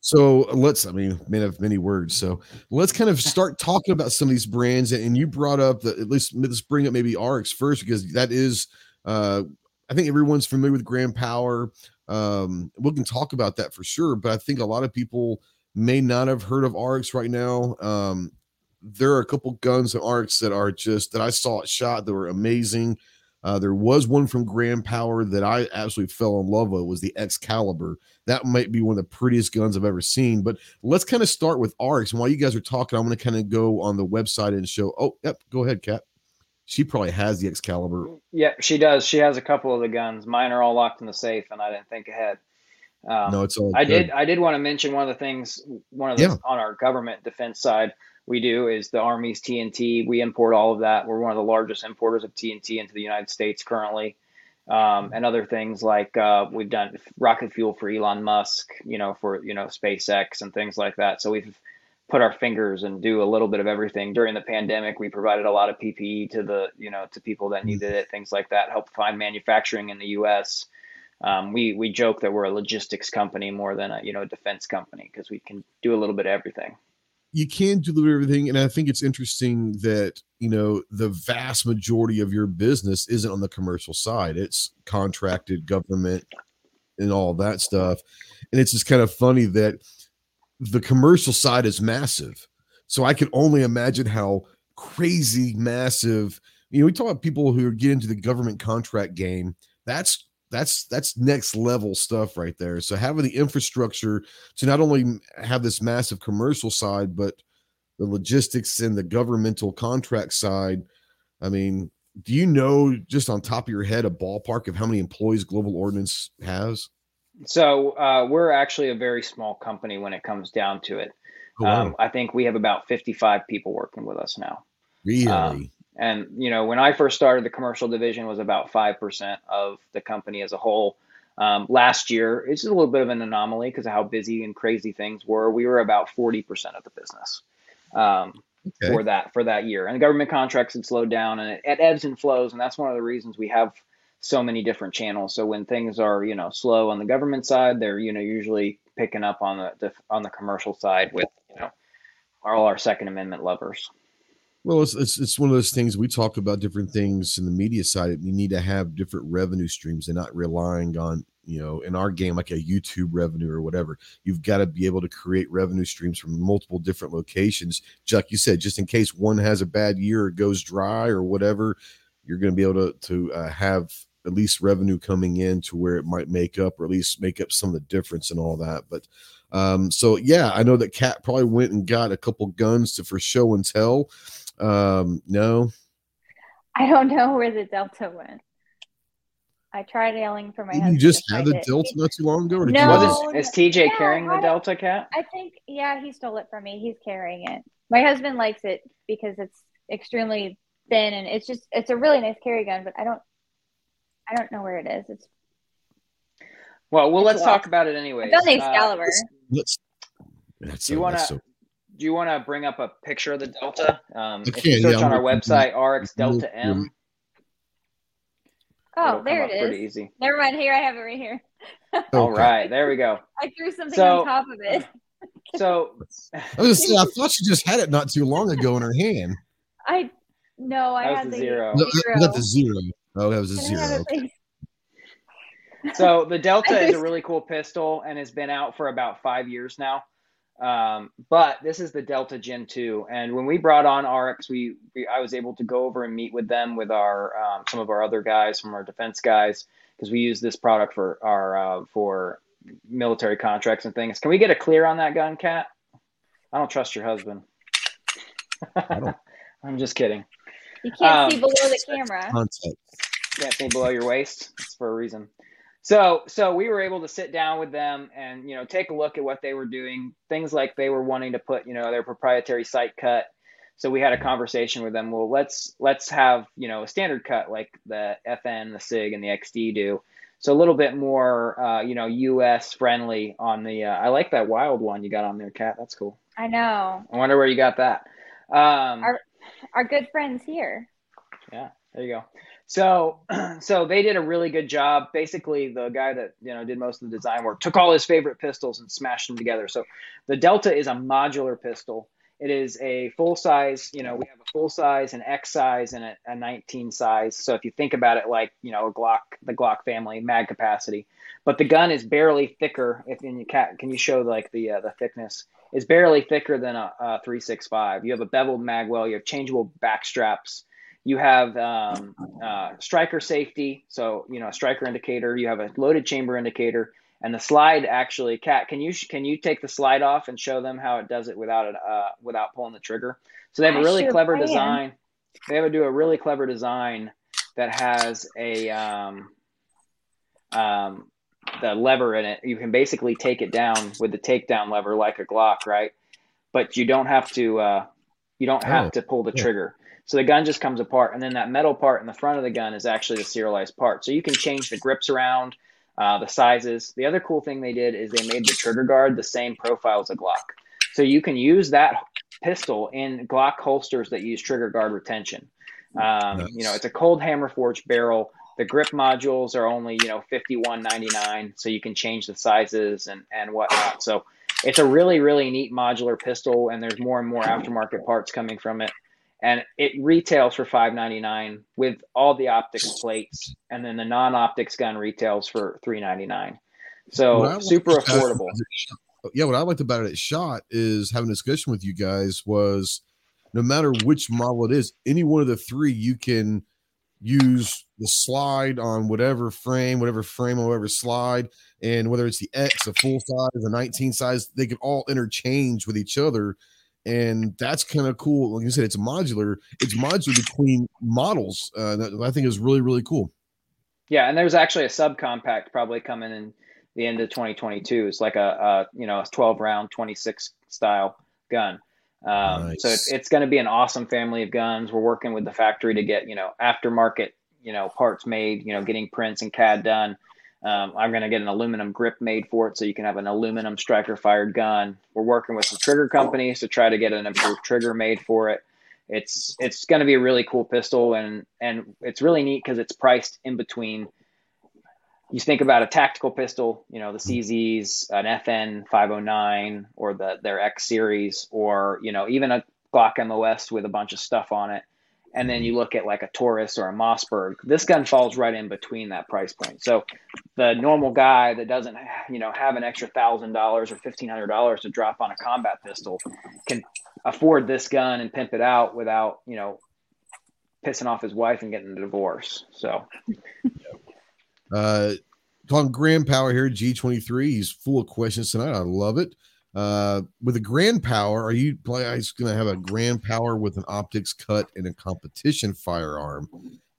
So let's, I mean, man of many words. So let's kind of start talking about some of these brands. And you brought up that at least let's bring up maybe Arex first, because that is, uh, I think everyone's familiar with Grand Power. Um, we can talk about that for sure, but I think a lot of people may not have heard of Arex right now. Um, there are a couple guns and Arex that are just that I saw it shot that were amazing. Uh, there was one from Grand Power that I absolutely fell in love with was the Excalibur. That might be one of the prettiest guns I've ever seen. But let's kind of start with Arex. And while you guys are talking, I'm going to kind of go on the website and show. Oh, yep, go ahead, Kat. She probably has the Excalibur. Yeah, she does. She has a couple of the guns. Mine are all locked in the safe, and I didn't think ahead. Um, no, it's all. I good. did. I did want to mention one of the things. One of the yeah. on our government defense side we do is the Army's TNT. We import all of that. We're one of the largest importers of TNT into the United States currently. Um, and other things like uh, we've done rocket fuel for Elon Musk, you know, for you know SpaceX and things like that. So we've put our fingers and do a little bit of everything. During the pandemic, we provided a lot of PPE to the you know to people that needed it, things like that. Help find manufacturing in the U.S. Um, we we joke that we're a logistics company more than a you know a defense company because we can do a little bit of everything. You can do a little bit everything and i think it's interesting that you know the vast majority of your business isn't on the commercial side. It's contracted government and all that stuff. And it's just kind of funny that the commercial side is massive. So i can only imagine how crazy massive you know we talk about people who get into the government contract game. That's that's that's next level stuff right there. So having the infrastructure to not only have this massive commercial side, but the logistics and the governmental contract side. I mean, do you know just on top of your head a ballpark of how many employees Global Ordnance has? So uh, we're actually a very small company when it comes down to it. Oh, wow. um, I think we have about 55 people working with us now. Really? Um, and you know, when I first started, the commercial division was about five percent of the company as a whole. Um, last year, it's a little bit of an anomaly because of how busy and crazy things were. We were about forty percent of the business um, okay. for that for that year, and the government contracts had slowed down, and it, it ebbs and flows, and that's one of the reasons we have so many different channels. So when things are you know slow on the government side, they're you know usually picking up on the, the on the commercial side with you know all our Second Amendment lovers. Well, it's, it's, it's one of those things we talk about different things in the media side. You need to have different revenue streams and not relying on you know in our game like a youtube revenue or whatever you've got to be able to create revenue streams from multiple different locations Chuck, you said just in case one has a bad year or goes dry or whatever you're going to be able to to uh, have at least revenue coming in to where it might make up or at least make up some of the difference and all that but um so yeah i know that cat probably went and got a couple guns to for show and tell um no I don't know where the Delta went. I tried yelling for my Didn't husband. you just had the it. delta not too long ago or did No. you is, is TJ yeah, carrying the Delta cat? I think, yeah, he stole it from me. He's carrying it. My husband likes it because it's extremely thin and it's just it's a really nice carry gun, but I don't I don't know where it is. It's Well, well, It's let's a talk about it anyway. I've done the Excalibur. let's that's Do you wanna- so do you want to bring up a picture of the Delta? Um, I if you search yeah, on I'm our website, for- Arex Delta M. oh, there it is. Pretty easy. Never mind. Here I have it right here. All Okay. right, there we go. I threw something So- on top of it. So I was gonna say, I thought she just had it not too long ago in her hand. I no, I That had the the zero. No, zero. was that the zero? Oh, that was a Can I have zero. it, please? So the Delta is a really cool pistol and has been out for about five years now. Um, but this is the Delta Gen 2, and when we brought on Arex, we, we I was able to go over and meet with them with our um, some of our other guys from our defense guys because we use this product for our uh, for military contracts and things. Can we get a clear on that gun, Cat? I don't trust your husband. I'm just kidding. You can't see Um, below the camera. Context. can't see below your waist. It's for a reason. So, so we were able to sit down with them and you know take a look at what they were doing. Things like they were wanting to put you know their proprietary site cut. So we had a conversation with them. Well, let's let's have you know a standard cut like the FN, the Sig, and the XD do. So a little bit more uh, you know US friendly on the. Uh, I like that wild one you got on there, Cat. That's cool. I know. I wonder where you got that. Um, Our- Our good friends here. Yeah, there you go. So, so they did a really good job. Basically, the guy that you know did most of the design work took all his favorite pistols and smashed them together. So, the Delta is a modular pistol. It is a full size. You know, we have a full size, an X size, and a, a 19 size. So, if you think about it like you know a Glock, the Glock family, mag capacity, but the gun is barely thicker. If you can, can you show like the uh, the thickness? Is barely thicker than a, a 365. You have a beveled magwell. You have changeable back straps you have um, uh, striker safety, so you know a striker indicator. You have a loaded chamber indicator, and the slide actually. Cat, can you can you take the slide off and show them how it does it without it uh, without pulling the trigger? So they have a I really clever can. design. They have to do a really clever design that has a um, um, the lever in it. You can basically take it down with the takedown lever like a Glock, right? But you don't have to. Uh, you don't have Oh, to pull the yeah. trigger. So the gun just comes apart, and then that metal part in the front of the gun is actually the serialized part. So you can change the grips around, uh, the sizes. The other cool thing they did is they made the trigger guard the same profile as a Glock. So you can use that pistol in Glock holsters that use trigger guard retention. Um, Nice. You know, it's a cold hammer forged barrel. The grip modules are only you know fifty one ninety nine, so you can change the sizes and and whatnot. So it's a really really neat modular pistol, and there's more and more aftermarket parts coming from it and it retails for five ninety nine with all the optics plates, and then the non optics gun retails for three ninety nine. So super it affordable. Yeah, what I liked about it at shot is having a discussion with you guys was no matter which model it is, any one of the three you can use the slide on whatever frame, whatever frame, or whatever slide, and whether it's the X, a full size, a 19 size, they can all interchange with each other. And that's kind of cool. Like you said, it's modular. It's modular between models. Uh, that I think is really, really cool. Yeah, and there's actually a subcompact probably coming in the end of 2022. It's like a, a you know a 12 round 26 style gun. Um, So Nice. it's, it's going to be an awesome family of guns. We're working with the factory to get you know aftermarket you know parts made. You know, getting prints and CAD done. Um, I'm going to get an aluminum grip made for it, so you can have an aluminum striker fired gun. We're working with some trigger companies to try to get an improved trigger made for it. It's it's going to be a really cool pistol, and and it's really neat because it's priced in between. You think about a tactical pistol, you know, the CZs, an FN 509, or the their X series, or you know, even a Glock MOS with a bunch of stuff on it. And then you look at like a Taurus or a Mossberg, this gun falls right in between that price point. So the normal guy that doesn't, you know, have an extra thousand dollars or fifteen hundred dollars to drop on a combat pistol can afford this gun and pimp it out without, you know, pissing off his wife and getting a divorce. So, uh, talking Grand Power here, G23. He's full of questions tonight. I love it. Uh, with a Grand Power, are you guys going to have a Grand Power with an optics cut and a competition firearm?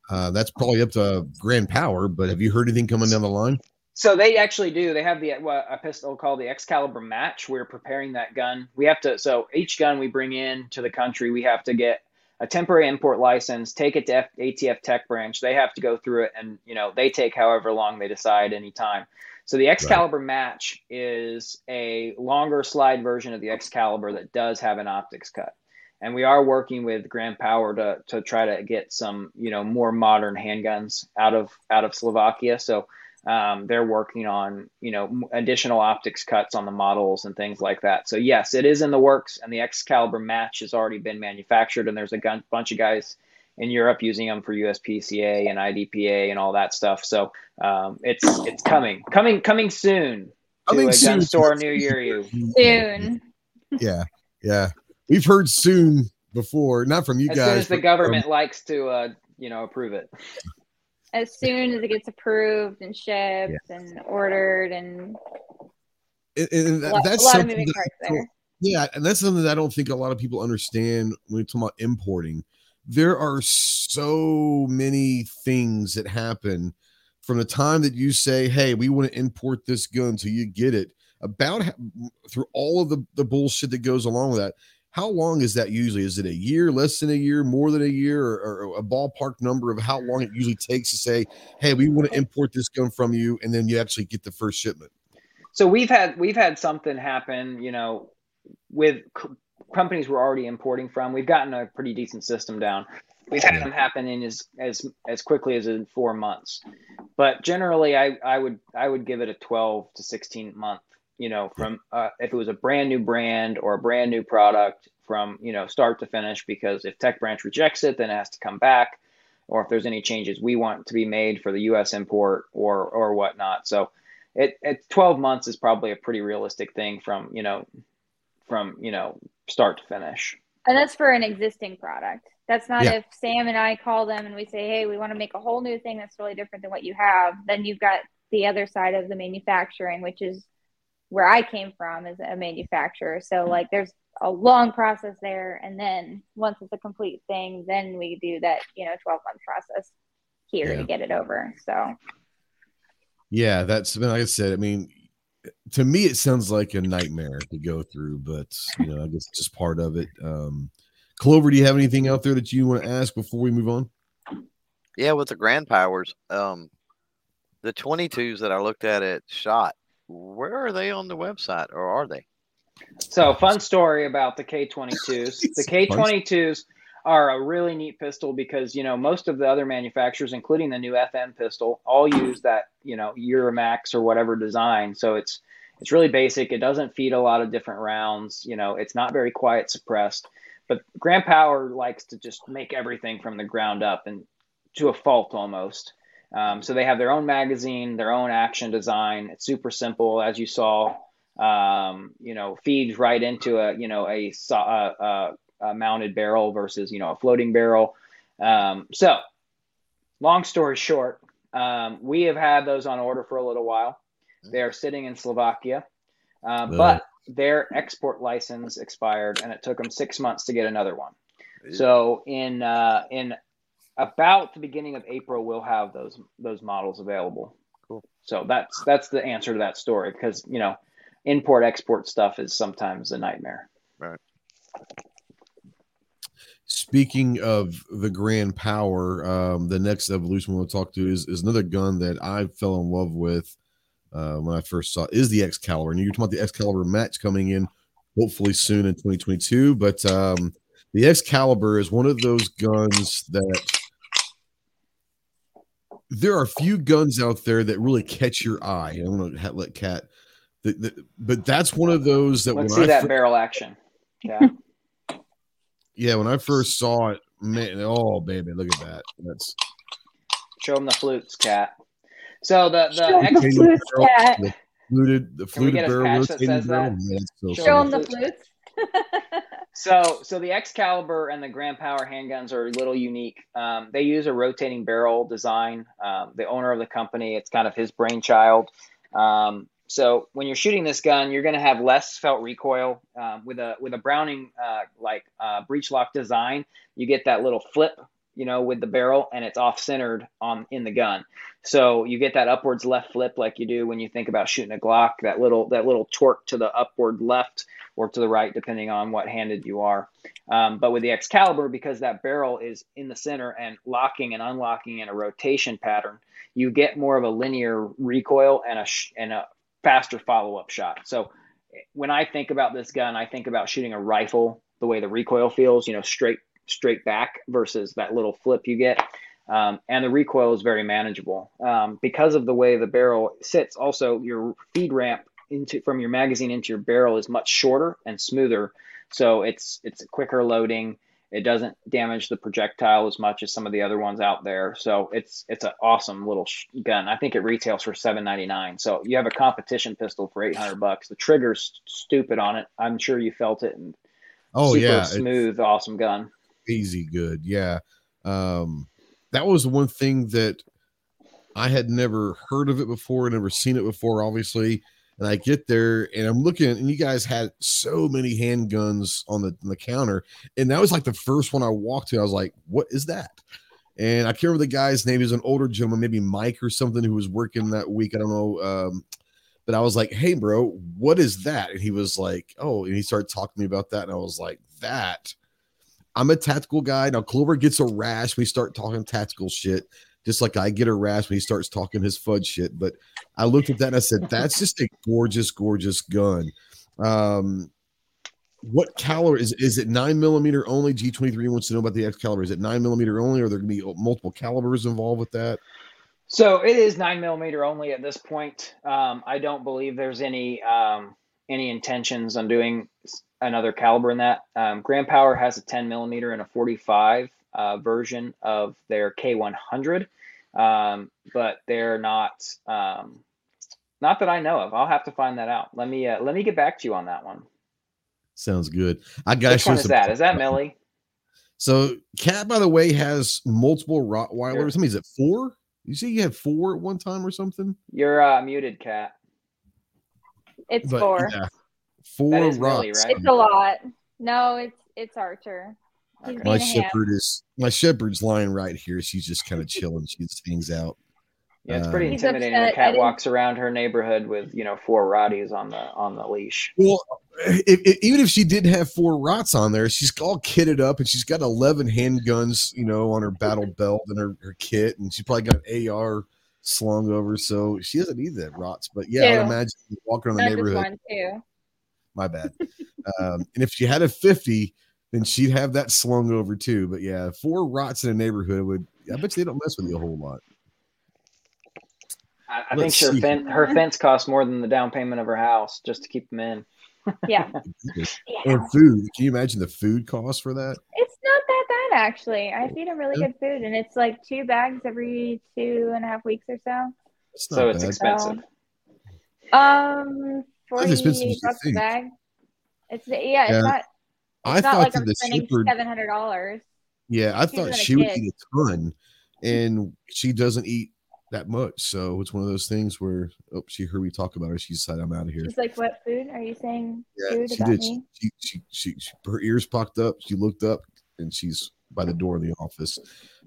Uh, that's probably up to Grand Power, but have you heard anything coming down the line? So they actually do. They have the what, a pistol called the Excalibur Match. We're preparing that gun. We have to. So each gun we bring in to the country, we have to get a temporary import license, take it to F- ATF Tech Branch. They have to go through it, and you know they take however long they decide anytime. So the Excalibur right. Match is a longer slide version of the Excalibur that does have an optics cut. And we are working with Grand Power to, to try to get some, you know, more modern handguns out of out of Slovakia. So um, they're working on, you know, additional optics cuts on the models and things like that. So yes, it is in the works, and the Excalibur Match has already been manufactured, and there's a gun, bunch of guys in Europe using them for USPSA and IDPA and all that stuff. So um, it's it's coming, coming, coming soon to coming a soon. gun store near you. Soon. Yeah, yeah. We've heard soon before, not from you as guys. As soon as the government likes to, uh, you know, approve it. As soon as it gets approved and shipped yeah. and ordered and. And, and that, that's a lot of moving parts there. Yeah, and that's something that I don't think a lot of people understand when we talk about importing there are so many things that happen from the time that you say, "Hey, we want to import this gun," so you get it. About through all of the the bullshit that goes along with that. How long is that usually? Is it a year, less than a year, more than a year, or, or a ballpark number of how long it usually takes to say, "Hey, we want to import this gun from you," and then you actually get the first shipment? So we've had we've had something happen, you know, with companies we're already importing from. We've gotten a pretty decent system down. We've had them happen in as as as quickly as in four months, but generally, I I would I would give it a twelve to sixteen month. You know, from uh, if it was a brand new brand or a brand new product from you know start to finish, because if Tech Branch rejects it, then it has to come back, or if there's any changes we want to be made for the U.S. import or or whatnot. So, it, it 12 months is probably a pretty realistic thing from you know from you know start to finish. And that's for an existing product. That's not yeah. if Sam and I call them and we say, "Hey, we want to make a whole new thing that's really different than what you have." Then you've got the other side of the manufacturing, which is where I came from as a manufacturer. So like, there's a long process there, and then once it's a complete thing, then we do that, you know, 12 month process here yeah. to get it over. So. Yeah, that's like I said. I mean, to me it sounds like a nightmare to go through but you know i guess it's just part of it. Um clover do you have anything out there that you want to ask before we move on? Yeah with the grand powers um the 22s that i looked at at shot where are they on the website or are they? So fun story about the k22s the k22s are a really neat pistol because you know most of the other manufacturers, including the new FN pistol, all use that you know Umarex or whatever design. So it's it's really basic. It doesn't feed a lot of different rounds. You know, it's not very quiet suppressed. But Grand Power likes to just make everything from the ground up and to a fault almost. Um, so they have their own magazine, their own action design. It's super simple, as you saw. Um, you know, feeds right into a you know a, a, a a mounted barrel versus you know a floating barrel. Um, so, long story short, um, we have had those on order for a little while. They are sitting in Slovakia, uh, but their export license expired, and it took them six months to get another one. So in uh, in about the beginning of April, we'll have those those models available. Cool. So that's that's the answer to that story because you know import export stuff is sometimes a nightmare. Right. Speaking of the grand power, um, the next evolution we'll talk to is, is another gun that I fell in love with uh, when I first saw is the Excalibur. And you're talking about the Excalibur match coming in hopefully soon in 2022. But um, the Excalibur is one of those guns that there are a few guns out there that really catch your eye. I don't know, let Cat, but that's one of those that let's see that barrel action. Yeah. yeah, when I first saw it, man, oh baby, look at that. That's Show them the flutes, cat. So the the Show 'em X, the flutes, cat. the fluted, the Can we fluted get a barrel patch that says that? Man, so Show Show funny. them them the flutes. so so the Excalibur and the Grand Power handguns are a little unique. Um, they use a rotating barrel design. Um, the owner of the company, it's kind of his brainchild. Um, so when you're shooting this gun, you're going to have less felt recoil um, with a with a Browning uh, like uh, breech lock design. You get that little flip, you know, with the barrel, and it's off centered on in the gun. So you get that upwards left flip like you do when you think about shooting a Glock. That little that little torque to the upward left or to the right, depending on what handed you are. Um, but with the Excalibur, because that barrel is in the center and locking and unlocking in a rotation pattern, you get more of a linear recoil and a and a faster follow up shot. So when I think about this gun, I think about shooting a rifle the way the recoil feels, you know, straight straight back versus that little flip you get. Um, and the recoil is very manageable um, because of the way the barrel sits. Also, your feed ramp into from your magazine into your barrel is much shorter and smoother, so it's it's quicker loading. It doesn't damage the projectile as much as some of the other ones out there. So it's it's an awesome little sh- gun. I think it retails for seven ninety nine. So you have a competition pistol for eight hundred bucks. The trigger's stupid on it. I'm sure you felt it. And Oh super yeah, it's smooth, awesome gun. Easy good. Yeah. Um, that was one thing that I had never heard of it before, never seen it before, obviously. And I get there and I'm looking, and you guys had so many handguns on the, on the counter. And that was like the first one I walked to. I was like, what is that? And I can't remember the guy's name. He was an older gentleman, maybe Mike or something, who was working that week. I don't know. Um, but I was like, hey, bro, what is that? And he was like, oh, and he started talking to me about that. And I was like, that. I'm a tactical guy. Now, Clover gets a rash we start talking tactical shit, just like I get a rash when he starts talking his fudge shit. But I looked at that and I said, that's just a gorgeous, gorgeous gun. Um, what caliber is is it nine millimeter only? G23 wants to know about the Excalibur. Is it nine millimeter only, or are there gonna be multiple calibers involved with that? So it is nine millimeter only at this point. Um, I don't believe there's any um, any intentions on doing another caliber in that. Um, Grand Power has a 10 millimeter and a 45 uh, version of their K100, um, but they're not um, not that I know of. I'll have to find that out. Let me uh, let me get back to you on that one. Sounds good. I got Which one is that? Is that Millie? So Cat, by the way, has multiple Rottweilers. How many is it? Four? You see, you had four at one time or something. You're uh, muted, cat. It's But, four. yeah, four That is Millie, Rotts. right? It's a lot. No, it's it's Archer. He's Okay. My being a shepherd is my shepherd's lying right here. She's just kind of chilling. She just hangs out. Yeah, it's pretty Um, intimidating. upset. The cat walks around her neighborhood with you know four Rotties on the on the leash. Well, if, if- even if she did have four rots on there, she's all kitted up and she's got 11 handguns, you know, on her battle belt and her, her kit. And she's probably got an AR slung over. So she doesn't need that rots. But yeah, I'd imagine walking around the neighborhood. one, too. My bad. um, and if she had a 50, then she'd have that slung over too. But yeah, four rots in a neighborhood would, I bet you they don't mess with you a whole lot. I, I think her, see. her fence costs more than the down payment of her house just to keep them in. Yeah. yeah. And food. Can you imagine the food cost for that? It's not that bad actually. I feed him really Yeah. good food, and it's like two bags every two and a half weeks or so. It's So not it's bad. expensive. Um, Not as expensive forty bucks a bag. It's yeah, Yeah. it's not. It's I not thought like that I'm the spending shepherd seven hundred dollars. Yeah, I She's thought she would eat a ton, and she doesn't eat that much. So it's one of those things where oh, she heard me talk about her. She decided I'm out of here. She's like, "What food are you saying? Yeah, food she about did. me?" She, she, she, she, her ears popped up. She looked up, and she's by the door of the office.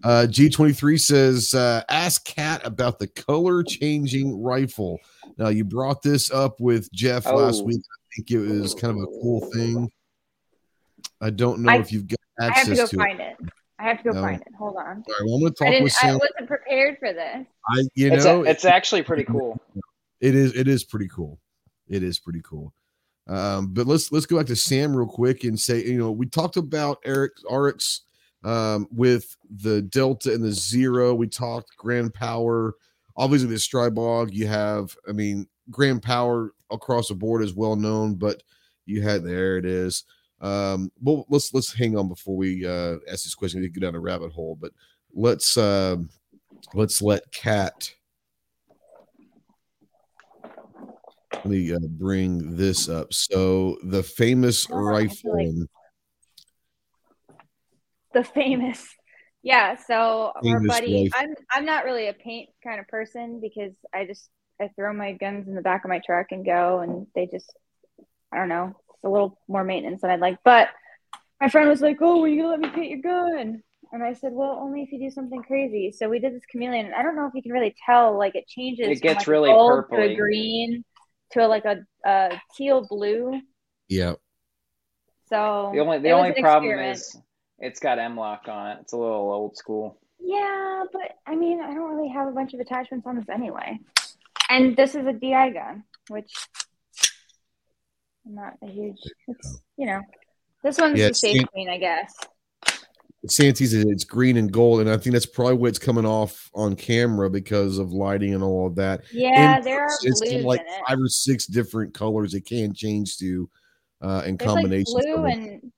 Uh, G23 says, uh, "Ask Kat about the color changing rifle." Now you brought this up with Jeff last Oh. week. I think it was kind of a cool thing. I don't know I- if you've got access to I have to go to, find it. I have to go No. find it. Hold on. it. All right, well, I'm going to I talk didn't. with I wasn't prepared for this. I, you it's, know, a, it's actually pretty cool. it is it is pretty cool it is pretty cool um but let's let's go back to sam real quick and say you know we talked about eric Arex um with the delta and the zero we talked grand power obviously the Stribog you have i mean grand power across the board is well known but you had there it is Um, well, let's let's hang on before we uh, ask this question. We go down a rabbit hole, but let's uh, let's let Cat. Let me uh, bring this up. So the famous Oh, like- the famous yeah so Famous buddy wife. i'm i'm not really a paint kind of person because i just i throw my guns in the back of my truck and go and they just i don't know it's a little more maintenance than i'd like but my friend was like oh are you gonna let me paint your gun and i said well only if you do something crazy so we did this chameleon and i don't know if you can really tell like it changes It from, gets like, really gold to a green to a, like a, a teal blue Yeah, so The only the only problem experiment. is it's got M-LOK on it. It's a little old school. Yeah, but I mean, I don't really have a bunch of attachments on this anyway. And this is a DI gun, which I'm not a huge, it's, you know, this one's Yeah, the safe see- queen, I guess. Santee's it's green and gold, and I think that's probably what's coming off on camera because of lighting and all of that. Yeah, And there are it's blues got like in it. five or six different colors it can change to uh in There's like combinations. blue and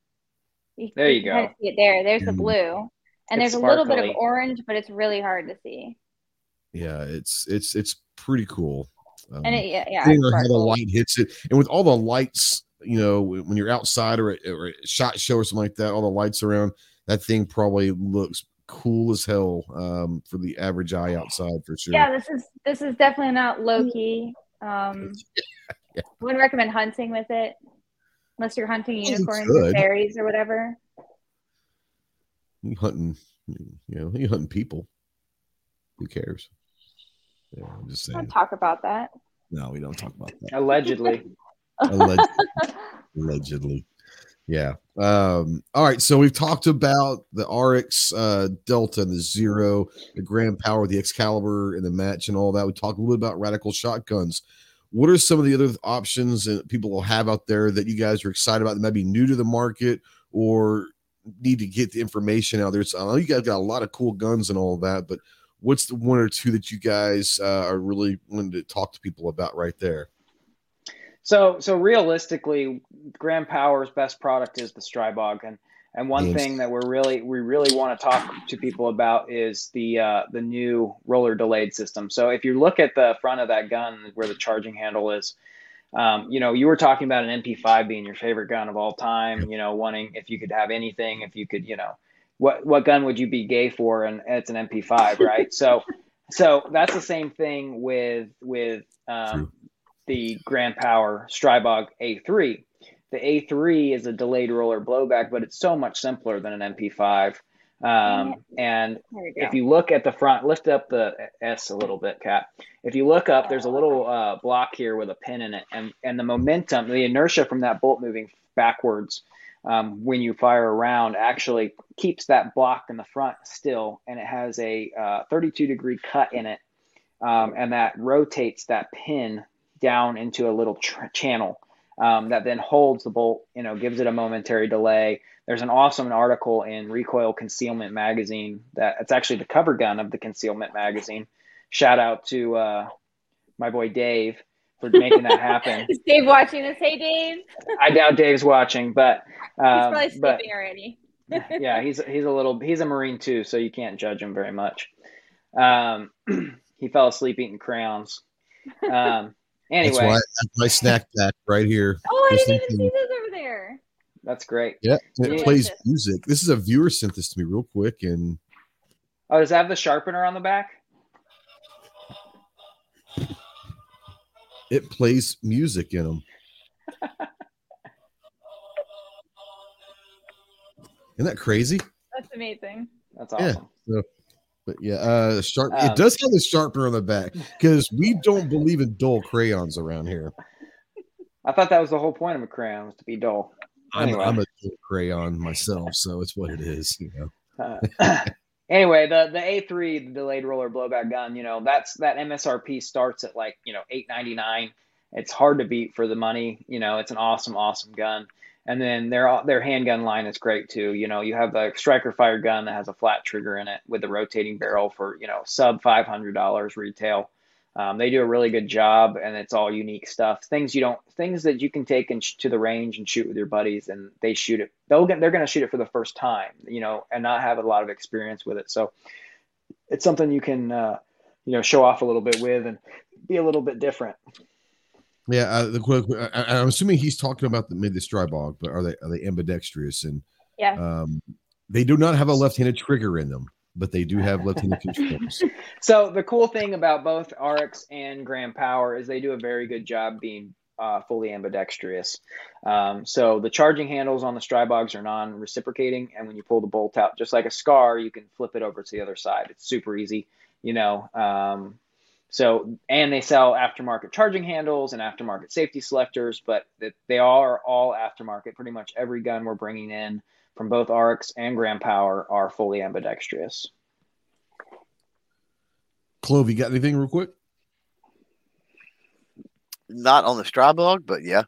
you, There you can go. see it there. There's the Mm. blue, and It's there's a little bit of orange, but it's really hard to see. yeah, it's it's it's pretty cool. Um, And it, yeah, yeah, seeing it's how the light hits it, and with all the lights, you know, when you're outside or at, or at a shot show or something like that, all the lights around, that thing probably looks cool as hell um, for the average eye outside for sure. Yeah, this is this is definitely not low key. Um, Yeah. wouldn't recommend hunting with it unless you're hunting you unicorns or fairies or whatever. You hunting, you know, you hunting people. Who cares? Yeah, I'm just saying. Don't talk about that. No, we don't talk about that. Allegedly. Alleg- allegedly. Yeah. Um, all right. So we've talked about the Arex uh, Delta and the Zero, the Grand Power, the Excalibur, and the match and all that. We talked a little bit about Radikal shotguns. What are some of the other options that people will have out there that you guys are excited about that might be new to the market or need to get the information out there? So I know you guys got a lot of cool guns and all of that, but what's the one or two that you guys uh, are really wanting to talk to people about right there? So so realistically, Grand Power's best product is the Stribog, and and one Yes. thing that we're really we really want to talk to people about is the uh, the new roller delayed system. So if you look at the front of that gun where the charging handle is, um, you know you were talking about an MP5 being your favorite gun of all time. You know, wanting if you could have anything, if you could, you know, what what gun would you be gay for? And it's an MP5, right? so so that's the same thing with with um, the Grand Power Stribog A3. The A3 is a delayed roller blowback, but it's so much simpler than an MP5. Um, and There if you look at the front, lift up the S a little bit, Kat. If you look up, there's a little uh, block here with a pin in it, and and the momentum, the inertia from that bolt moving backwards um, when you fire around actually keeps that block in the front still, and it has a uh, 32 degree cut in it, um, and that rotates that pin down into a little tr- channel um, that then holds the bolt. You know, gives it a momentary delay. There's an awesome article in Recoil Concealment Magazine that it's actually the cover gun of the Concealment Magazine. Shout out to uh, my boy Dave for making that happen. Is Dave watching this? Hey, Dave. I doubt Dave's watching, but He's um, probably sleeping but already. yeah, he's he's a little he's a Marine too, so you can't judge him very much. Um, he fell asleep eating crayons. Um, That's anyway, why I have my snack pack right here. Oh, I didn't even thinking- see this over there. that's great. Yeah, and it Delicious. plays music. This is a viewer sent this to me real quick, and Oh, does that have the sharpener on the back? It plays music in them. Isn't that crazy? That's amazing. That's awesome. Yeah. awesome. But yeah, uh, sharp. Um, it does have the sharpener on the back because we don't believe in dull crayons around here. I thought that was the whole point of a crayon was to be dull. I'm, I'm a dull crayon myself, so it's what it is. You know. Uh, anyway, the the A3, the delayed roller blowback gun, you know, that's that MSRP starts at like you know eight ninety nine. It's hard to beat for the money. You know, it's an awesome, awesome gun. And then their their handgun line is great too. You know, you have the striker fire gun that has a flat trigger in it with a rotating barrel for you know sub five hundred dollars retail. Um, they do a really good job, and it's all unique stuff. Things you don't, things that you can take and sh- to the range and shoot with your buddies, and they shoot it. They'll get, they're going to shoot it for the first time, you know, and not have a lot of experience with it. So it's something you can, uh, you know, show off a little bit with and be a little bit different. Yeah, uh, the, I, I'm assuming he's talking about the mid the Stribog, but are they are they ambidextrous? And Yeah. um, they do not have a left-handed trigger in them, but they do have left-handed controls. So the cool thing about both Arex and Grand Power is they do a very good job being uh, fully ambidextrous. Um, so the charging handles on the Stribogs are non-reciprocating, and when you pull the bolt out, just like a Scar, you can flip it over to the other side. It's super easy, you know. Um, so and they sell aftermarket charging handles and aftermarket safety selectors, but that they are all aftermarket. Pretty much every gun we're bringing in from both Arex and Grand Power are fully ambidextrous. Clove, you got anything real quick? Not on the Stribog, but yeah,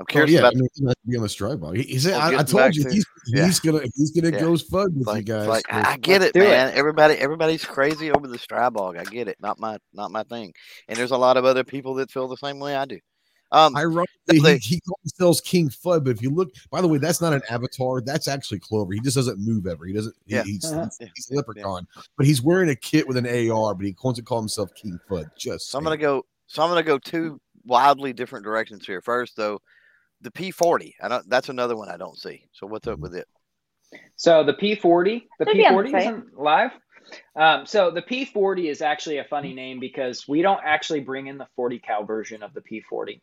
I'm Oh, curious yeah, about. I mean, he might be on the Stribog. He, he said, We'll I, I told you to- he's, yeah. he's gonna he's gonna Yeah. go fud with like, you guys. like I, I get it, do it. man. Everybody, everybody's crazy over the Stribog. I get it. Not my, not my thing. And there's a lot of other people that feel the same way I do. Um, Ironically, They- he, he calls himself King Fud, but if you look, by the way, that's not an avatar. That's actually Clover. He just doesn't move ever. He doesn't. he- Yeah. he's, Uh-huh. he's, he's a leprechaun, but he's wearing a kit with an AR, but he wants to call himself King Fud. Just So I'm gonna go. So I'm gonna go two wildly different directions here. First, though, the P40. I don't. That's another one I don't see. So what's up with it? So the P40, the Should be on the P40 isn't live. Um, so the P40 is actually a funny name because we don't actually bring in the 40 cal version of the P40.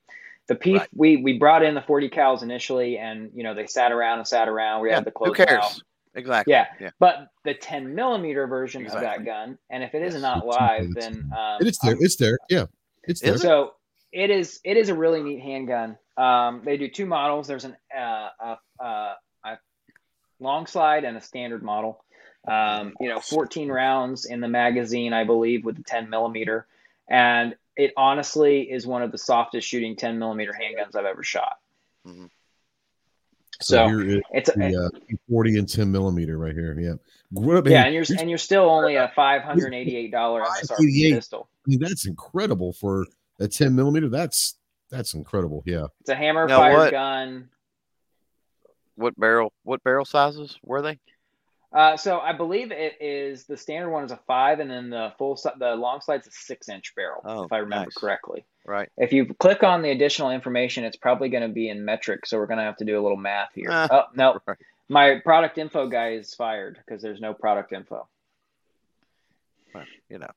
The P Right. we we brought in the 40 cals initially, and you know they sat around and sat around. We Yeah, had the close. who close cares? mouth. Exactly. Yeah. Yeah. But the 10 millimeter version of that gun, and if it is Yes. not live, then um, it's there. I'm- It's there. Yeah, it's there. so it is it is a really neat handgun. Um, they do two models. There's an uh, a, a, a long slide and a standard model. Um, you know, 14 rounds in the magazine, I believe, with the 10 millimeter, and it honestly is one of the softest shooting 10 millimeter handguns I've ever shot. So, So, here is It's a, the uh, 40 and 10 millimeter right here. Yeah, What up, yeah, and you're Here's- and you're still only a 588 dollar MSRP pistol. I mean, that's incredible for a 10 millimeter. That's that's incredible. Yeah. It's a hammer Now fired what- gun. What barrel? What barrel sizes were they? Uh, so I believe it is the standard one is a five, and then the full the long slide's a six inch barrel, Oh, if I remember nice. correctly. Right. If you click on the additional information, it's probably going to be in metric, so we're going to have to do a little math here. Ah. oh no, Right. my product info guy is fired because there's no product info. Well, you know,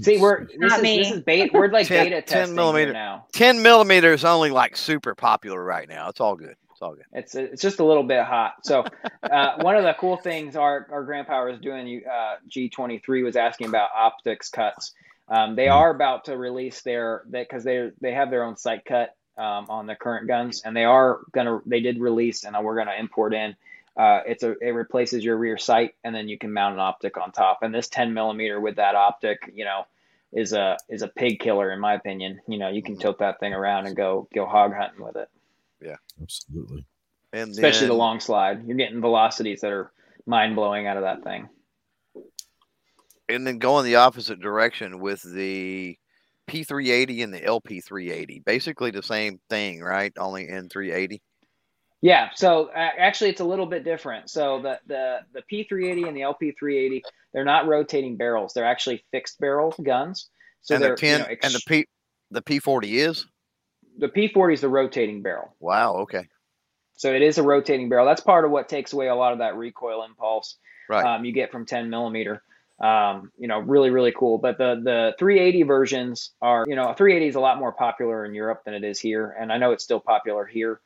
See, we're this Not is me. this is beta. We're like 10 beta 10 testing millimeter. now. 10 millimeter is only like super popular right now. It's all good. It's all good. It's it's just a little bit hot. So uh, one of the cool things our our grandpa was doing, uh, G23 was asking about optics cuts. Um, they Mhm. are about to release their because they they have their own sight cut um, on the current guns, and they are gonna they did release, and we're gonna import in. Uh, it's a it replaces your rear sight, and then you can mount an optic on top. And this 10 millimeter with that optic, you know, is a is a pig killer in my opinion. You know, you can tilt that thing around and go go hog hunting with it, Yeah, Absolutely. And especially the long slide. You're getting velocities that are mind blowing out of that thing. and then going the opposite direction with the P380 and the LP380. Basically the same thing, right? Only in 380. Yeah, so uh, actually, it's a little bit different. So the the the P380 and the LP380, they're not rotating barrels; they're actually fixed barrel guns. So and they're the 10 you know, and the P the P40 is. the P40 is the rotating barrel. Wow. Okay. So it is a rotating barrel. That's part of what takes away a lot of that recoil impulse Right. um, you get from 10 millimeter. Um, you know, really, really cool. But the the 380 versions are, you know, 380 is a lot more popular in Europe than it is here, and I know it's still popular here.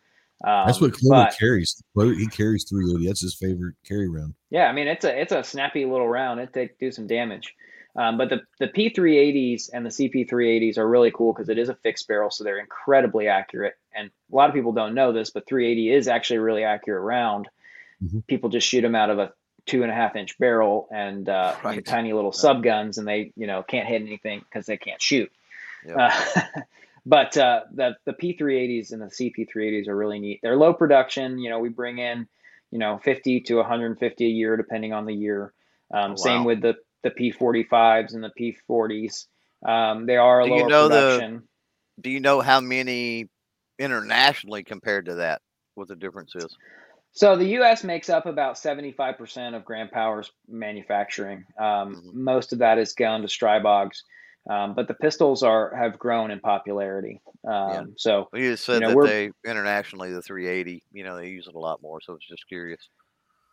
Um, That's what Clover but- carries. He carries 380. That's his favorite carry round. Yeah, I mean it's a it's a snappy little round. It take do some damage. Um, but the the P380s and the CP380s are really cool because it is a fixed barrel, so they're incredibly accurate. And a lot of people don't know this, but 380 is actually a really accurate round. Mhm. People just shoot them out of a two and a half inch barrel and uh, and Right. tiny little sub guns, and they you know can't hit anything because they can't shoot. Yep. Uh, but uh, the the P380s and the CP380s are really neat. They're low production. You know, we bring in you know 50 to 150 a year depending on the year. Um, Oh, Same with the the P45s and the P40s. Um, they are a Do you lower know the- production. Do you know how many internationally compared to that? What the difference is? So the U.S. makes up about 75% of Grand Power's manufacturing. Um, Mhm. Most of that is gone to Stribogs, um, but the pistols are have grown in popularity. Um, So Well, you just said know, that they internationally the 380. You know, they use it a lot more. So I was just curious.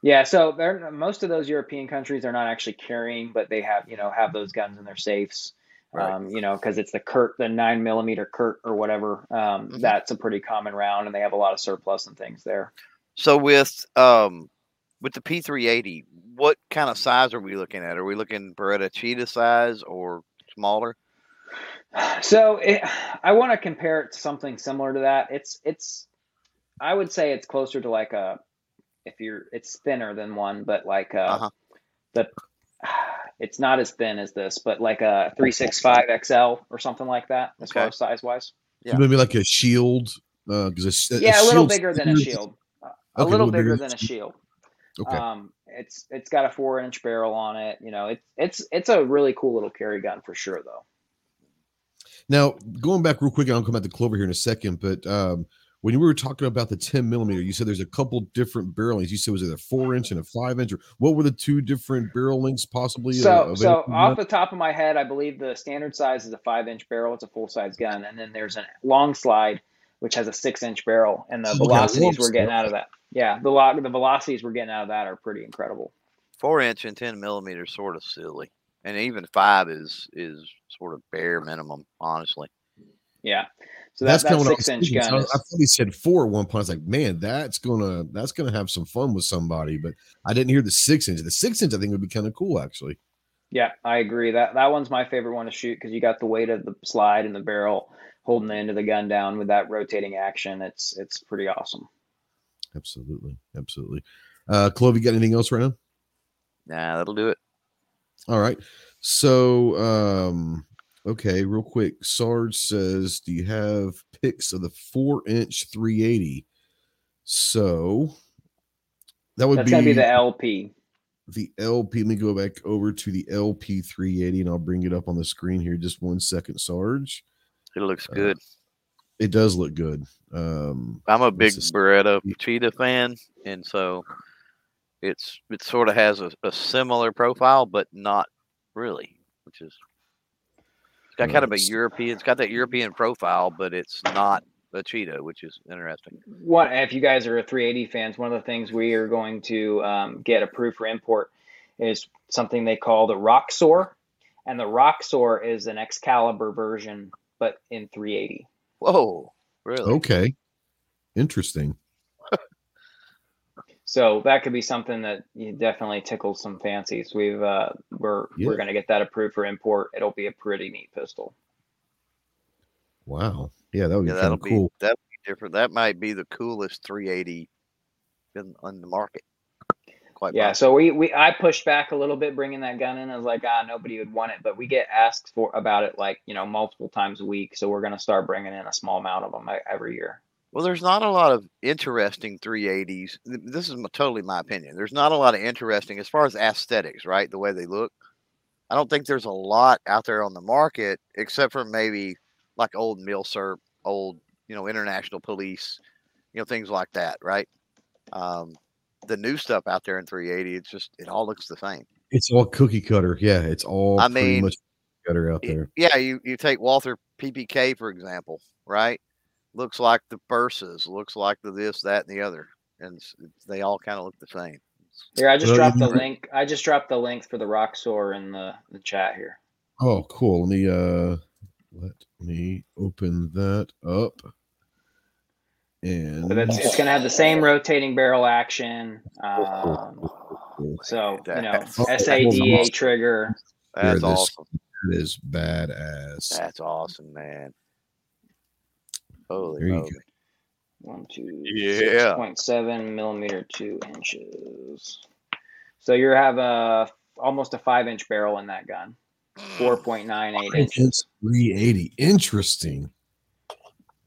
yeah, so they're, most of those European countries are not actually carrying, but they have you know have those guns in their safes. Right. Um, you know, because it's the Kurz, the nine millimeter Kurz or whatever. Um, Mhm. That's a pretty common round, and they have a lot of surplus and things there. So with um with the P380, what kind of size are we looking at? Are we looking Beretta Cheetah size or smaller? So it, I want to compare it to something similar to that. It's it's I would say it's closer to like a if you're it's thinner than one, but like uh Uh-huh. the it's not as thin as this, but like a 365 XL or something like that as far as size wise. Yeah. So maybe like a shield. Uh, because a, Yeah, a little bigger than a spear- shield. A Okay, little a little bigger bigger than than a shield. Okay. Um, it's it's got a four inch barrel on it. You know, it's it's it's a really cool little carry gun for sure, though. Now, going back real quick, I'll come back to Clover here in a second, but um, when we were talking about the 10 millimeter, you said there's a couple different barrel lengths. You said was it a four inch and a five inch, or what were the two different barrel lengths possibly? uh, So, available so off the top of my head, I believe the standard size is a five inch barrel. It's a full size gun, and then there's a long slide, which has a six inch barrel, and the Okay, velocities we're getting out of that. Yeah, the lo- the velocities we're getting out of that are pretty incredible. Four inch and 10 millimeters sort of silly, and even five is is sort of bare minimum, honestly. Yeah, so that, that kinda I six inch thinking. Gun I, is I thought he said four at one point. I was like, man, that's gonna that's gonna have some fun with somebody. But I didn't hear the six inch. The six inch I think would be kind of cool actually. yeah, I agree. That that one's my favorite one to shoot because you got the weight of the slide and the barrel holding the end of the gun down with that rotating action. It's it's pretty awesome. Absolutely, absolutely. Uh, Clove, you got anything else right now? Nah, that'll do it. All right. So, um, okay, real quick. Sarge says, Do you have pics of the four inch 380? So that would That's be, gonna be the LP. the LP. Let me go back over to the LP 380 and I'll bring it up on the screen here. Just one second, Sarge. It looks Uh, good. It does look good. Um, I'm a big this is- Beretta Cheetah fan, and so it's it sort of has a, a similar profile, but not really, which is it's got kind of a European. It's got that European profile, but it's not a Cheetah, which is interesting. What if you guys are a 380 fans? One of the things we are going to um, get approved for import is something they call the Roxor, and the Roxor is an Excalibur version, but in 380. Whoa, really? okay. Interesting. So that could be something that you definitely tickles some fancies. We've uh, we're Yeah. we're going to get that approved for import. It'll be a pretty neat pistol. Wow. Yeah, that would be Yeah, kind that'll cool. be that'll be different. That might be the coolest 380 in on the market. Quite Yeah, possibly. so we, we I pushed back a little bit bringing that gun in. I was like, ah, nobody would want it, but we get asked for about it like you know multiple times a week. So we're gonna start bringing in a small amount of them every year. Well, there's not a lot of interesting 380s. This is m- totally my opinion. There's not a lot of interesting as far as aesthetics, right? The way they look. I don't think there's a lot out there on the market except for maybe like old Milsurp, old, you know, international police, you know, things like that, right? Um, the new stuff out there in 380, it's just, it all looks the same. It's all cookie cutter. Yeah, it's all I pretty mean, much cutter out Y- there. Yeah, you, you take Walther PPK, for example, right? Looks like the Bersa, looks like the this, that, and the other. And s- they all kind of look the same. Here, I just Well, dropped the you- link. I just dropped the link for the Roxor in the, the chat here. Oh, cool. Let me uh let me open that up. And But it's it's gonna have the same rotating barrel action. Um, so you know, SADA trigger. That's this- awesome. that is badass. That's awesome, man. Holy There you go. One, two, Yeah. point seven millimeter, two inches. So you have a almost a five inch barrel in that gun, four point nine eight It's inches. 380. Interesting.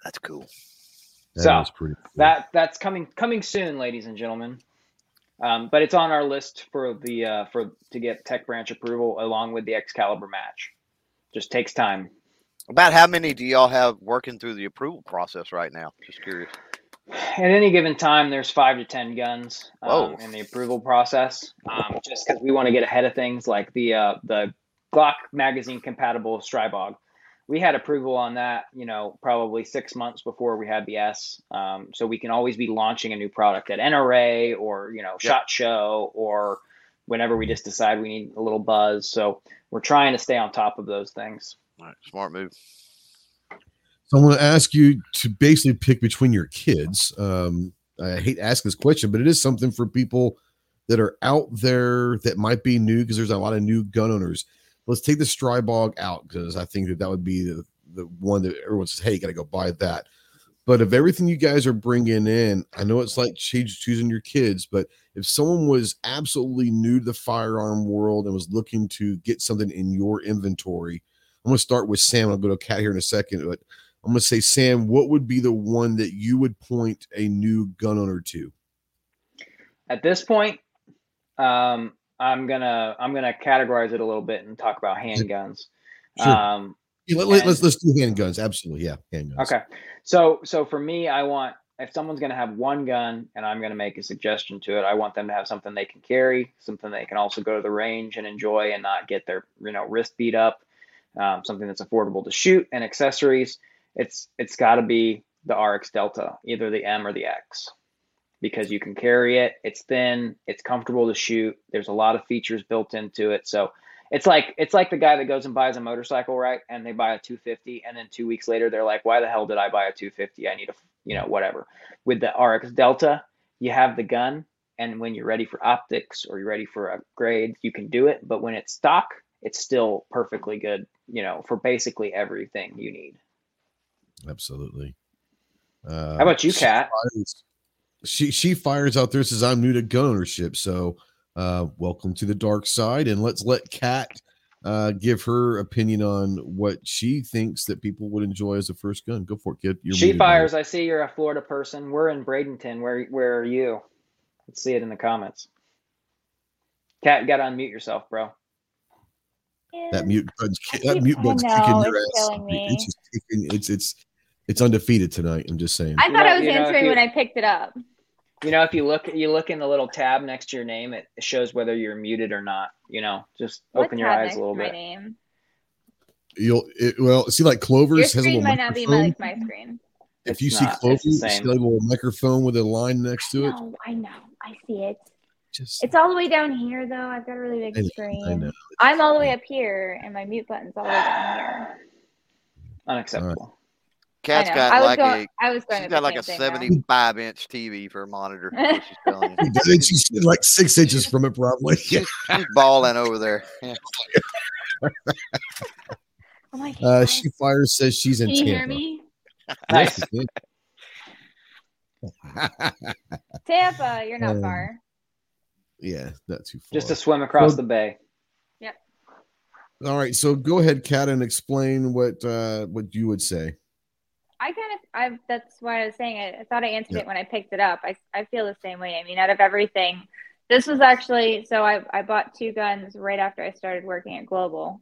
That's cool. That So, is cool. That that's coming coming soon, ladies and gentlemen. Um, but it's on our list for the uh, for to get Tech Branch approval along with the Excalibur match. just takes time. About how many do y'all have working through the approval process right now? Just curious. At any given time, there's five to ten guns um, in the approval process. Um, just because we want to get ahead of things, like the uh, the Glock magazine compatible Stribog. We had approval on that, you know, probably six months before we had the S. Um, so we can always be launching a new product at NRA or you know Yep. Shot Show or whenever we just decide we need a little buzz. So we're trying to stay on top of those things. All right, smart move. So I'm going to ask you to basically pick between your kids. Um, I hate asking this question, but it is something for people that are out there that might be new because there's a lot of new gun owners. Let's take the Stribog out because I think that that would be the, the one that everyone says, hey, you got to go buy that. But of everything you guys are bringing in, I know it's like choos- choosing your kids, but if someone was absolutely new to the firearm world and was looking to get something in your inventory, I'm going to start with Sam. I'll go to Cat here in a second, but I'm going to say, Sam, what would be the one that you would point a new gun owner to? At this point, um, I'm gonna I'm gonna categorize it a little bit and talk about handguns. Sure. Um, Yeah, let, us let's do handguns. Absolutely, yeah, handguns. Okay. So so for me, I want if someone's going to have one gun and I'm going to make a suggestion to it, I want them to have something they can carry, something they can also go to the range and enjoy and not get their you know wrist beat up, um, something that's affordable to shoot and accessories. It's it's got to be the Arex Delta, either the M or the X, because you can carry it. It's thin, it's comfortable to shoot. There's a lot of features built into it, so it's like it's like the guy that goes and buys a motorcycle, right? And they buy a 250, and then two weeks later they're like, "Why the hell did I buy a 250? I need a, you know, whatever." With the Arex Delta, you have the gun, and when you're ready for optics or you're ready for a grade, you can do it. But when it's stock, it's still perfectly good, you know, for basically everything you need. Absolutely. Uh, How about you, she Kat? Fires- She she fires out there says I'm new to gun ownership, so uh, welcome to the dark side, and let's let Kat uh, give her opinion on what she thinks that people would enjoy as a first gun. Go for it, kid. You're She muted, fires. I see you're a Florida person. We're in Bradenton. Where where are you? Let's see it in the comments. Kat, you gotta unmute yourself, bro. That mute button's that mute I button's know, kicking your it's ass. killing me. It's just kicking, it's it's it's undefeated tonight. I'm just saying. I You thought know- I was you know, answering you- when I picked it up. You know, if you look you look in the little tab next to your name, it shows whether you're muted or not. You know, just What open your eyes a little to my bit. name? You'll it, well see like Clover's Your has a little might not be microphone. my, like my screen. if It's you see not. It's Clover's, the see same. that little microphone with a line next to it. No, I know. I see it. Just It's all the way down here, though. I've got a really I big know, screen. I know. I'm all the way up here, and my mute button's all the way down here. Unacceptable. Cat's I got I like going. a I was going. she's with got like a same thing, 75 inch TV for a monitor. She's telling you. He She's like six inches from it, probably. Yeah. She's balling over there. Yeah. Oh my Uh, she fires says she's in Can you Tampa. hear me? Nice. Tampa, you're not Um, far. yeah, not too far. Just to swim across Well- the bay. Yep. All right, so go ahead, Kat, and explain what uh what you would say. I kind of, I that's why I was saying it. I thought I answered Yeah. it when I picked it up. I, I feel the same way. I mean, out of everything, this was actually so I, I bought two guns right after I started working at Global.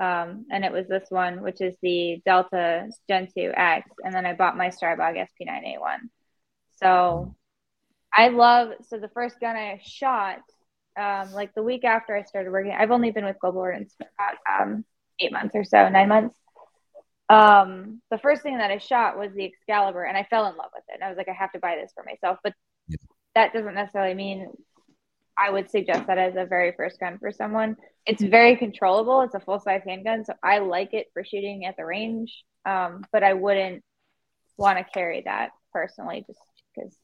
Um, and it was this one, which is the Delta Gen 2 X, and then I bought my Stribog SP9A1. So I love so the first gun I shot, um, like the week after I started working, I've only been with Global Ordnance for about um, eight months or so, nine months um the first thing that i shot was the excalibur and i fell in love with it and i was like i have to buy this for myself but Yeah. that doesn't necessarily mean i would suggest that as a very first gun for someone it's very controllable it's a full size handgun so i like it for shooting at the range um but i wouldn't want to carry that personally just because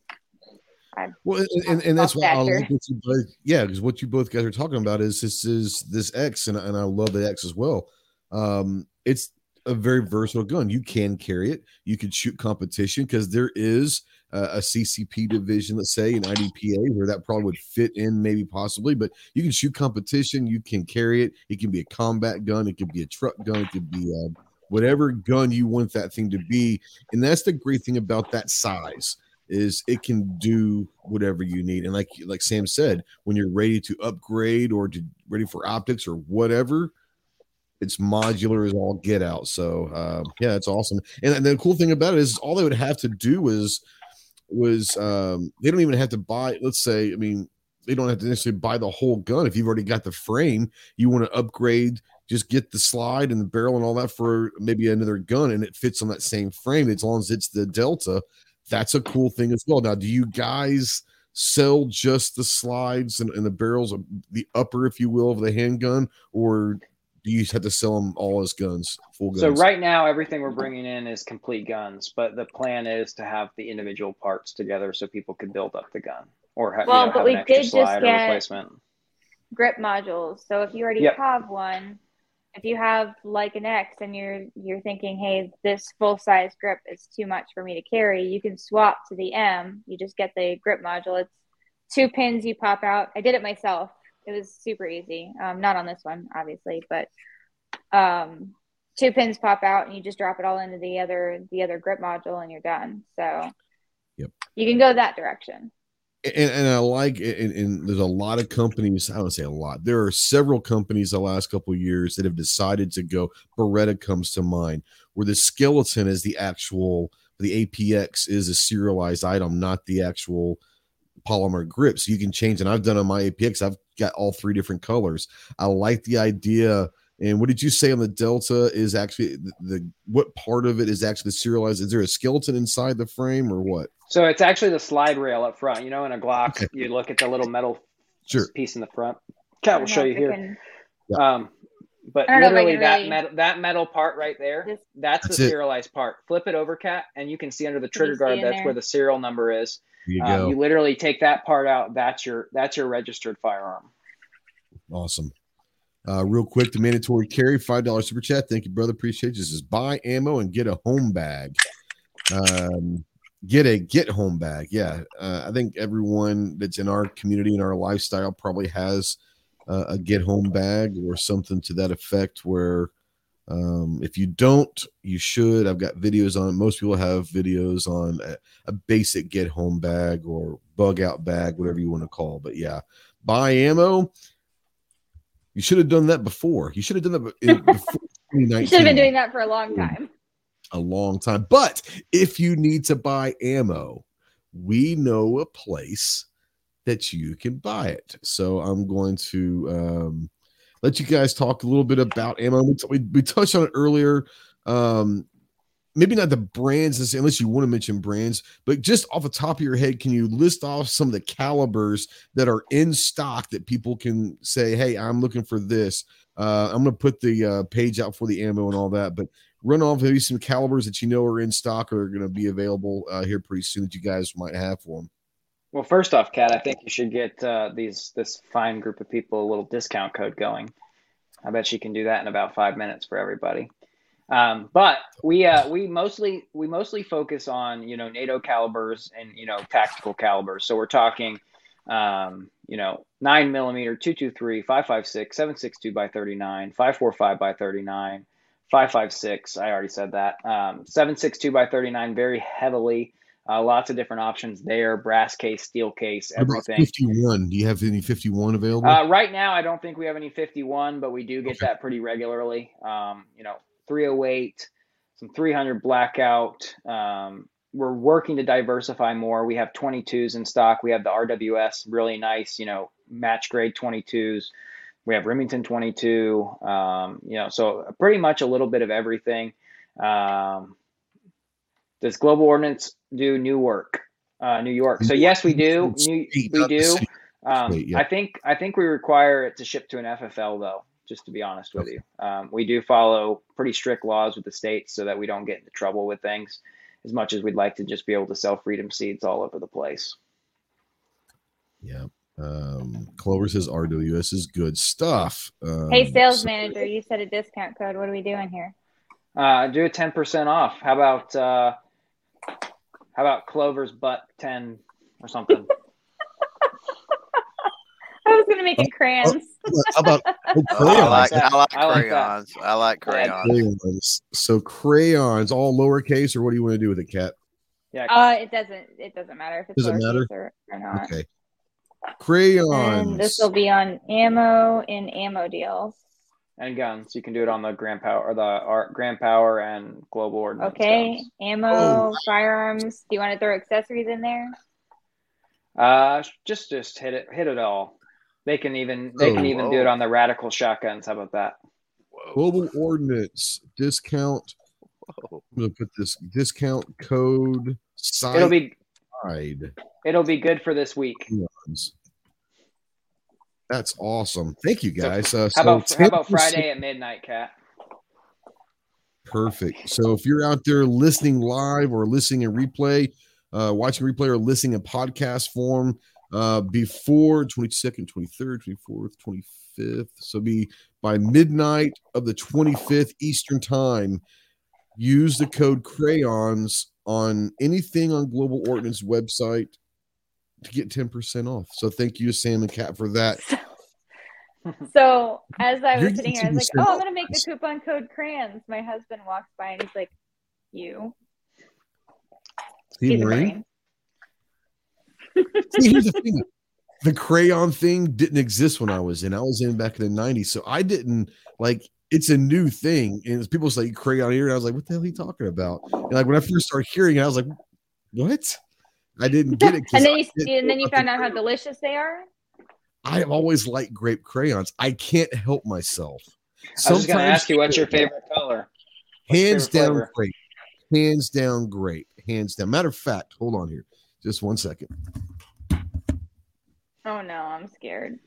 Well, and, and, that's why I like what you both, yeah, because what you both guys are talking about is this is this X, and, and I love the X as well. Um, it's a very versatile gun. You can carry it. You can shoot competition because there is uh, a CCP division, let's say an IDPA, where that probably would fit in, maybe possibly. But you can shoot competition. You can carry it. It can be a combat gun. It could be a truck gun. It could be uh, whatever gun you want that thing to be. And that's the great thing about that size is it can do whatever you need. And like like Sam said, when you're ready to upgrade or to ready for optics or whatever, it's modular as all get out. So uh, yeah, it's awesome. And, and the cool thing about it is all they would have to do is was um, they don't even have to buy. Let's say, I mean, they don't have to necessarily buy the whole gun. If you've already got the frame, you want to upgrade, just get the slide and the barrel and all that for maybe another gun, and it fits on that same frame as long as it's the Delta. That's a cool thing as well. Now, do you guys? sell just the slides and, and the barrels of the upper, if you will, of the handgun, or you have to sell them all as guns, full guns? So right now, everything we're bringing in is complete guns, but the plan is to have the individual parts together so people can build up the gun or have, well, you know, but have we an extra did just get- replacement. grip modules. So if you already Yep. have one, if you have like an X and you're you're thinking, hey, this full size grip is too much for me to carry, you can swap to the M. You just get the grip module. It's two pins you pop out. I did it myself. It was super easy. Um, not on this one, obviously, but um, two pins pop out and you just drop it all into the other the other grip module and you're done. So Yep. you can go that direction. and, and I like and, and there's a lot of companies. I don't say a lot. There are several companies the last couple of years that have decided to go. Beretta comes to mind, where the skeleton is the actual the APX is a serialized item, not the actual polymer grip. So you can change. And I've done on my APX. I've got all three different colors. I like the idea. And what did you say on the Delta is actually the, the what part of it is actually serialized? Is there a skeleton inside the frame or what? So it's actually the slide rail up front. You know, in a Glock, Okay. you look at the little metal Sure. piece in the front. Cat will show you here. can- Um, but I don't know if I literally that really- metal that metal part right there, that's, That's the it. serialized part. Flip it over, cat, and you can see under the trigger guard that's there? where the serial number is. You Um, go. you literally take that part out. That's your that's your registered firearm. Awesome. Uh, real quick, the mandatory carry five dollars super chat. Thank you, brother. Appreciate you. This is buy ammo and get a home bag. Um, get a get home bag. Yeah, uh, I think everyone that's in our community and our lifestyle probably has uh, a get home bag or something to that effect. Where um, if you don't, you should. I've got videos on. it. Most people have videos on a, a basic get home bag or bug out bag, whatever you want to call. But yeah, buy ammo. You should have done that before. You should have done that before You should have been doing that for a long time. a long time. But if you need to buy ammo, we know a place that you can buy it. So I'm going to um, let you guys talk a little bit about ammo. We, we, we touched on it earlier. Um, maybe not the brands unless you want to mention brands, but just off the top of your head, can you list off some of the calibers that are in stock that people can say, "Hey, I'm looking for this." Uh, I'm going to put the uh, page out for the ammo and all that, but run off maybe some calibers that you know are in stock or are going to be available uh, here pretty soon that you guys might have for them. Well, first off, Kat, I think you should get uh, these this fine group of people a little discount code going. I bet you can do that in about five minutes for everybody. Um, but we uh, we mostly we mostly focus on you know NATO calibers and you know tactical calibers. So we're talking um, you know nine millimeter, two two three, five five six, seven six two by thirty nine, five four five by thirty nine, five five six. I already said that. Um, seven six two by thirty nine, very heavily. Uh, lots of different options there. Brass case, steel case, everything. 51. Do you have any 51 available? Uh, right now, I don't think we have any 51, but we do get that pretty regularly. Um, you know, 308, some 300 blackout. Um, we're working to diversify more. We have 22s in stock. We have the RWS, really nice, you know, match grade 22s. We have Remington 22. Um, you know, so pretty much a little bit of everything. Um, does Global Ordnance do new work? Uh, New York. So yes, we do. New, we do. Um, I think I think we require it to ship to an FFL though. Just to be honest with you, um, we do follow pretty strict laws with the states so that we don't get into trouble with things. As much as we'd like to just be able to sell freedom seeds all over the place. Yeah. Um, Clover says RWS is good stuff. Um, Hey, sales so- manager, you said a discount code. What are we doing here? Uh, do a ten percent off. How about uh, how about Clover's butt ten or something? I was gonna make it crayons. How about oh, Oh, I crayons? like. I like I like crayons. I like crayons. crayons. So crayons, all lowercase, or what do you want to do with it, Cat? Yeah, Uh, it doesn't. It doesn't matter if it's Doesn't matter? lowercase or, or not. Okay. And Crayons. this will be on ammo and ammo deals. And guns. You can do it on the Grand Power or the Art Grand Power and Global Ordnance. Okay, guns. ammo, Oh. firearms. Do you want to throw accessories in there? Uh, just just hit it, hit it all. They can even they can Oh, even do it on the Radikal shotguns. How about that? Global Ordnance discount. Whoa. I'm gonna put this discount code side. It'll be side. it'll be good for this week. That's awesome. Thank you guys. Uh, How about how about Friday at midnight, Cat? Perfect. So if you're out there listening live or listening in replay, uh, watching replay or listening in podcast form uh, before 22nd, 23rd, 24th, 25th. So be by midnight of the 25th Eastern time. Use the code crayons on anything on Global Ordnance website to get 10% off. So thank you Sam and Cat for that. So as I You're was sitting here, I was like, "Oh, I'm gonna make the coupon code crayons." My husband walks by and he's like, "You." See, He's See, here's the thing. The crayon thing didn't exist when I was in. I was in back in the 90s. So I didn't like it's a new thing. And people say crayon here. And I was like, what the hell are you talking about? And like when I first started hearing it, I was like, what? I didn't get it. And then you didn't and then you found the out how delicious they are. I have always liked grape crayons. I can't help myself. Sometimes I was gonna Sometimes- ask you what's your favorite color. What's hands favorite down flavor? grape. Hands down grape. Hands down. Matter of fact, hold on here. Just one second. Oh no, I'm scared.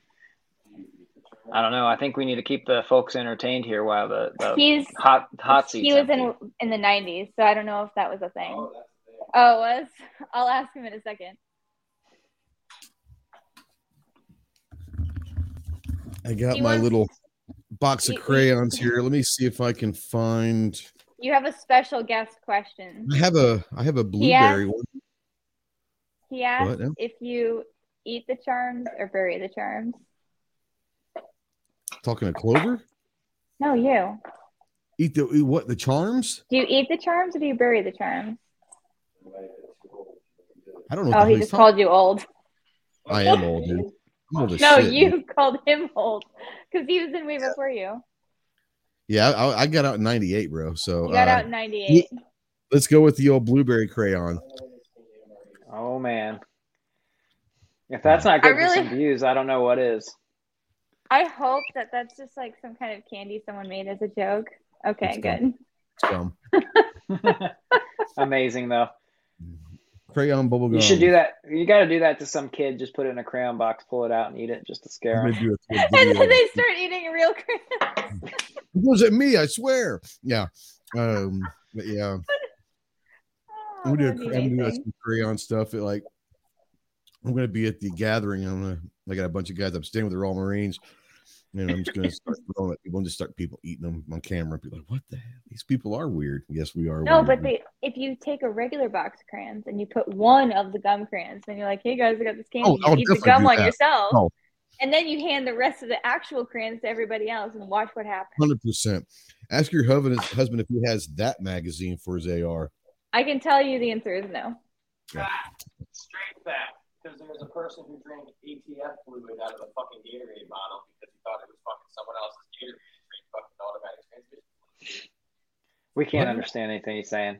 I don't know. I think we need to keep the folks entertained here while the, the He's hot hot seats. he was empty. in in the 90s, so I don't know if that was a thing. Oh, Oh, it was. I'll ask him in a second. I got He my wants- little box of He- he- crayons here. Let me see if I can find You have a special guest question. I have a I have a He blueberry asked, one. he asked What if you eat the charms or bury the charms. Talking to Clover. No, you. Eat the eat what the charms? Do you eat the charms or do you bury the charms? I don't know. Oh, he just called you old. I am old, dude. I'm old as No, shit, you dude. called him old because he was in way before you. Yeah, I, I got out in '98, bro. So You got uh, out in '98. let's go with the old blueberry crayon. Oh man. If that's not good really- for some views, I don't know what is. I hope that that's just like some kind of candy someone made as a joke. Okay, It's good. Scum. Amazing though. Crayon bubble gum. You should do that. You got to do that to some kid. Just put it in a crayon box, pull it out, and eat it just to scare I'm him. gonna do a quick And then they start eating real crayons. It wasn't me, I swear. Yeah. Um, but yeah. Oh, I'm gonna do, be I'm do some crayon stuff. It like I'm gonna be at the gathering. I'm gonna I got a bunch of guys I'm staying with. They're all Marines. And I'm just gonna start throwing at people and just start people eating them on camera. Be like, what the hell? These people are weird. Yes, we are. No, weird. but they, if you take a regular box of crayons and you put one of the gum crayons, then you're like, "Hey guys, I got this oh, candy. Oh, I'll you eat the gum do on yourself." Oh. And then you hand the rest of the actual crayons to everybody else and watch what happens. hundred percent. Ask your husband husband if he has that magazine for his AR. I can tell you the answer is no. Straight fact. Because there was a person who drank ATF fluid out of a fucking Gatorade bottle because he thought it was fucking someone else's Gatorade and drank fucking automatic transmission. We can't understand anything he's saying.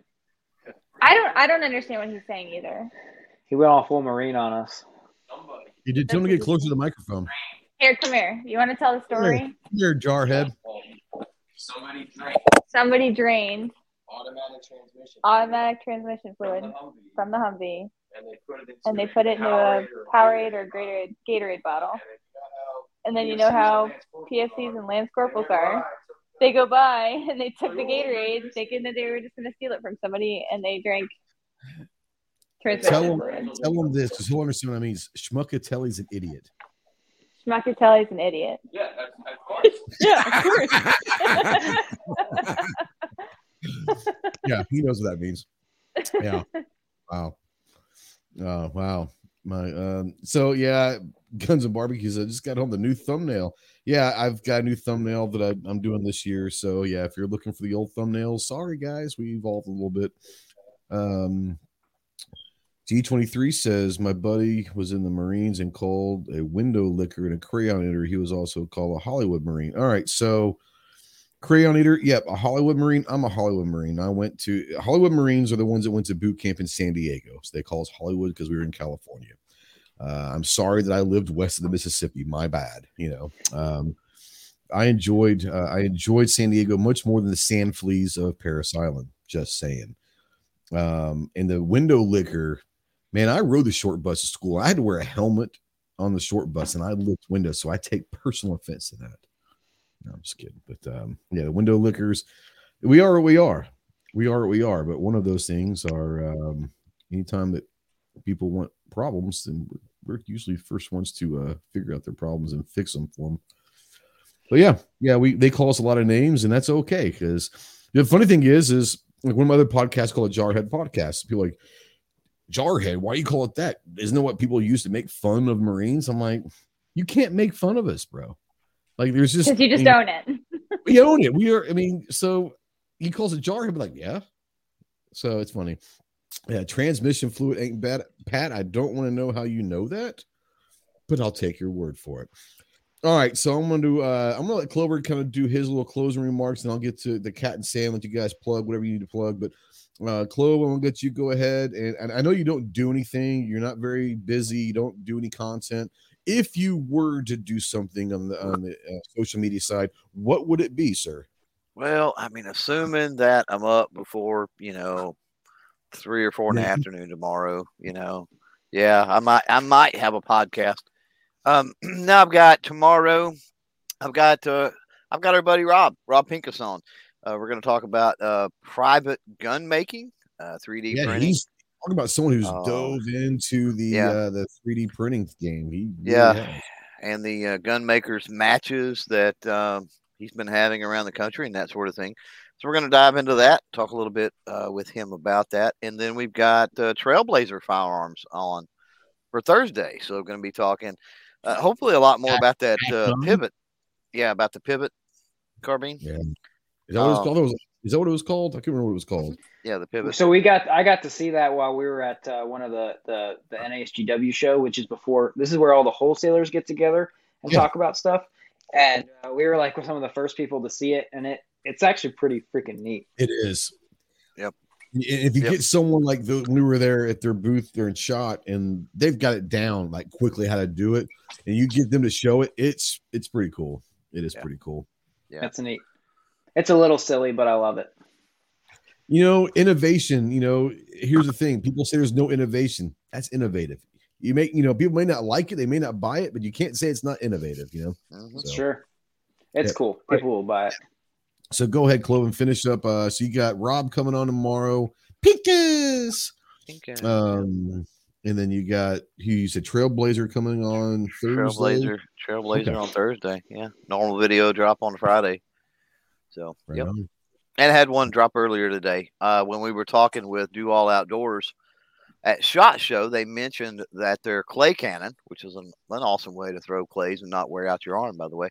I don't. I don't understand what he's saying either. He went all full marine on us. Somebody. You did tell him to get closer to the microphone. Here, come here. You want to tell the story? Come here, jarhead. Somebody drank Somebody drained automatic transmission. automatic transmission fluid from the Humvee, from the Humvee and they put it into, and they put it into a Powerade or Gatorade Gatorade bottle. And then you know how PFCs and Lance Corporals are. They go by and they took the Gatorade, thinking that they were just going to steal it from somebody, and they drank Tell them, tell him this because he'll understand what I mean. Schmuckatelli's an idiot. Schmuckatelli's an idiot. Yeah, of course. Yeah, of course. yeah, he knows what that means. Yeah. Wow. Oh wow. My um so yeah, guns and barbecues. I just got home the new thumbnail. Yeah, I've got a new thumbnail that I, I'm doing this year. So yeah, if you're looking for the old thumbnails, sorry guys, we evolved a little bit. Um G23 says my buddy was in the Marines and called a window licker and a crayon eater. He was also called a Hollywood Marine. All right, so Crayon Eater, yep, a Hollywood Marine. I'm a Hollywood Marine. I went to Hollywood Marines are the ones that went to boot camp in San Diego. So they call us Hollywood because we were in California. Uh, I'm sorry that I lived west of the Mississippi. My bad. You know, um, I enjoyed uh, I enjoyed San Diego much more than the sand fleas of Parris Island. Just saying. Um, and the window licker, man, I rode the short bus to school. I had to wear a helmet on the short bus, and I licked windows, so I take personal offense to that. No, I'm just kidding. But um, yeah, the window lickers, we are what we are. We are what we are. But one of those things are um, anytime that people want problems, then we're, usually the first ones to uh, figure out their problems and fix them for them. But yeah, yeah, we they call us a lot of names, and that's okay because the funny thing is, is like one of my other podcasts called a Jarhead Podcast. People like Jarhead, why do you call it that? Isn't that what people use to make fun of Marines? I'm like, you can't make fun of us, bro. Like there's just because you just own it. we own it. We are. I mean, so he calls it jar. He'll be like, yeah. So it's funny. Yeah, transmission fluid ain't bad, Pat. I don't want to know how you know that, but I'll take your word for it. All right, so I'm gonna do. Uh, I'm gonna let Clover kind of do his little closing remarks, and I'll get to the cat and Sam. Let you guys plug whatever you need to plug. But uh, Clover, I'm gonna get you go ahead, and, and I know you don't do anything. You're not very busy. You don't do any content if you were to do something on the on the uh, social media side, what would it be, sir? Well, I mean, assuming that I'm up before you know three or four in the afternoon tomorrow, you know, yeah, I might I might have a podcast. Um, now I've got tomorrow. I've got uh, I've got our buddy Rob Rob Pincus on. Uh, we're going to talk about uh, private gun making, uh, 3D Yeah, printing. he's talking about someone who's Oh. dove into the Yeah. uh, the 3D printing game. He really Yeah. has. and the uh, gun makers matches that um, he's been having around the country and that sort of thing. So we're going to dive into that, talk a little bit uh, with him about that, and then we've got uh, Trailblazer firearms on for Thursday. So we're going to be talking, uh, hopefully, a lot more about that uh, pivot. Yeah, about the pivot carbine. Yeah. Is that what it was Oh. called? That was- Is that what it was called? I can't remember what it was called. Yeah, the pivot. So we got I got to see that while we were at uh, one of the, the the NASGW show, which is before. This is where all the wholesalers get together and Yeah. talk about stuff. And uh, we were like some of the first people to see it, and it it's actually pretty freaking neat. It is. Yep. If you Yep. get someone like the, when we were there at their booth, they're in shot, and they've got it down like quickly how to do it, and you get them to show it, it's it's pretty cool. It is Yeah. pretty cool. Yeah. That's neat. It's a little silly, but I love it. You know, innovation. You know, here's the thing: people say there's no innovation. That's innovative. You make, you know, people may not like it, they may not buy it, but you can't say it's not innovative. You know. Mhm. So- Sure, it's Yeah. cool. People will buy it. So go ahead, Clove, and finish up. Uh, so you got Rob coming on tomorrow. Pincus. think, uh, Um, and then you got who you said Trailblazer coming on Thursday. Trailblazer, Trailblazer Okay. on Thursday. Yeah, normal video drop on Friday. So, Right yep. on. and I had one drop earlier today. Uh, when we were talking with Do All Outdoors at Shot Show, they mentioned that their clay cannon, which is an, an awesome way to throw clays and not wear out your arm, by the way.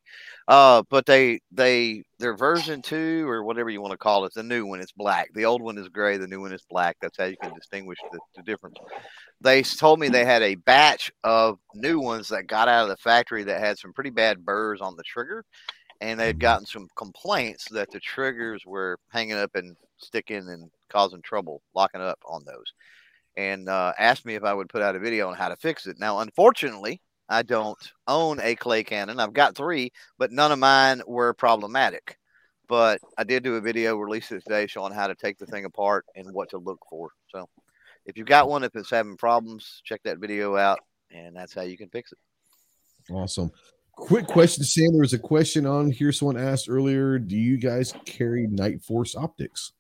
Uh, but they they their version two or whatever you want to call it, the new one is black. The old one is gray. The new one is black. That's how you can distinguish the, the difference. They told me they had a batch of new ones that got out of the factory that had some pretty bad burrs on the trigger and they had gotten some complaints that the triggers were hanging up and sticking and causing trouble locking up on those. And uh, asked me if i would put out a video on how to fix it. Now unfortunately i don't own a clay cannon. I've got three but none of mine were problematic. But i did do a video released today showing how to take the thing apart and what to look for. So if you've got one if it's having problems check that video out and that's how you can fix it. Awesome. Quick question, Sam. There was a question on here. Someone asked earlier. Do you guys carry Nightforce optics?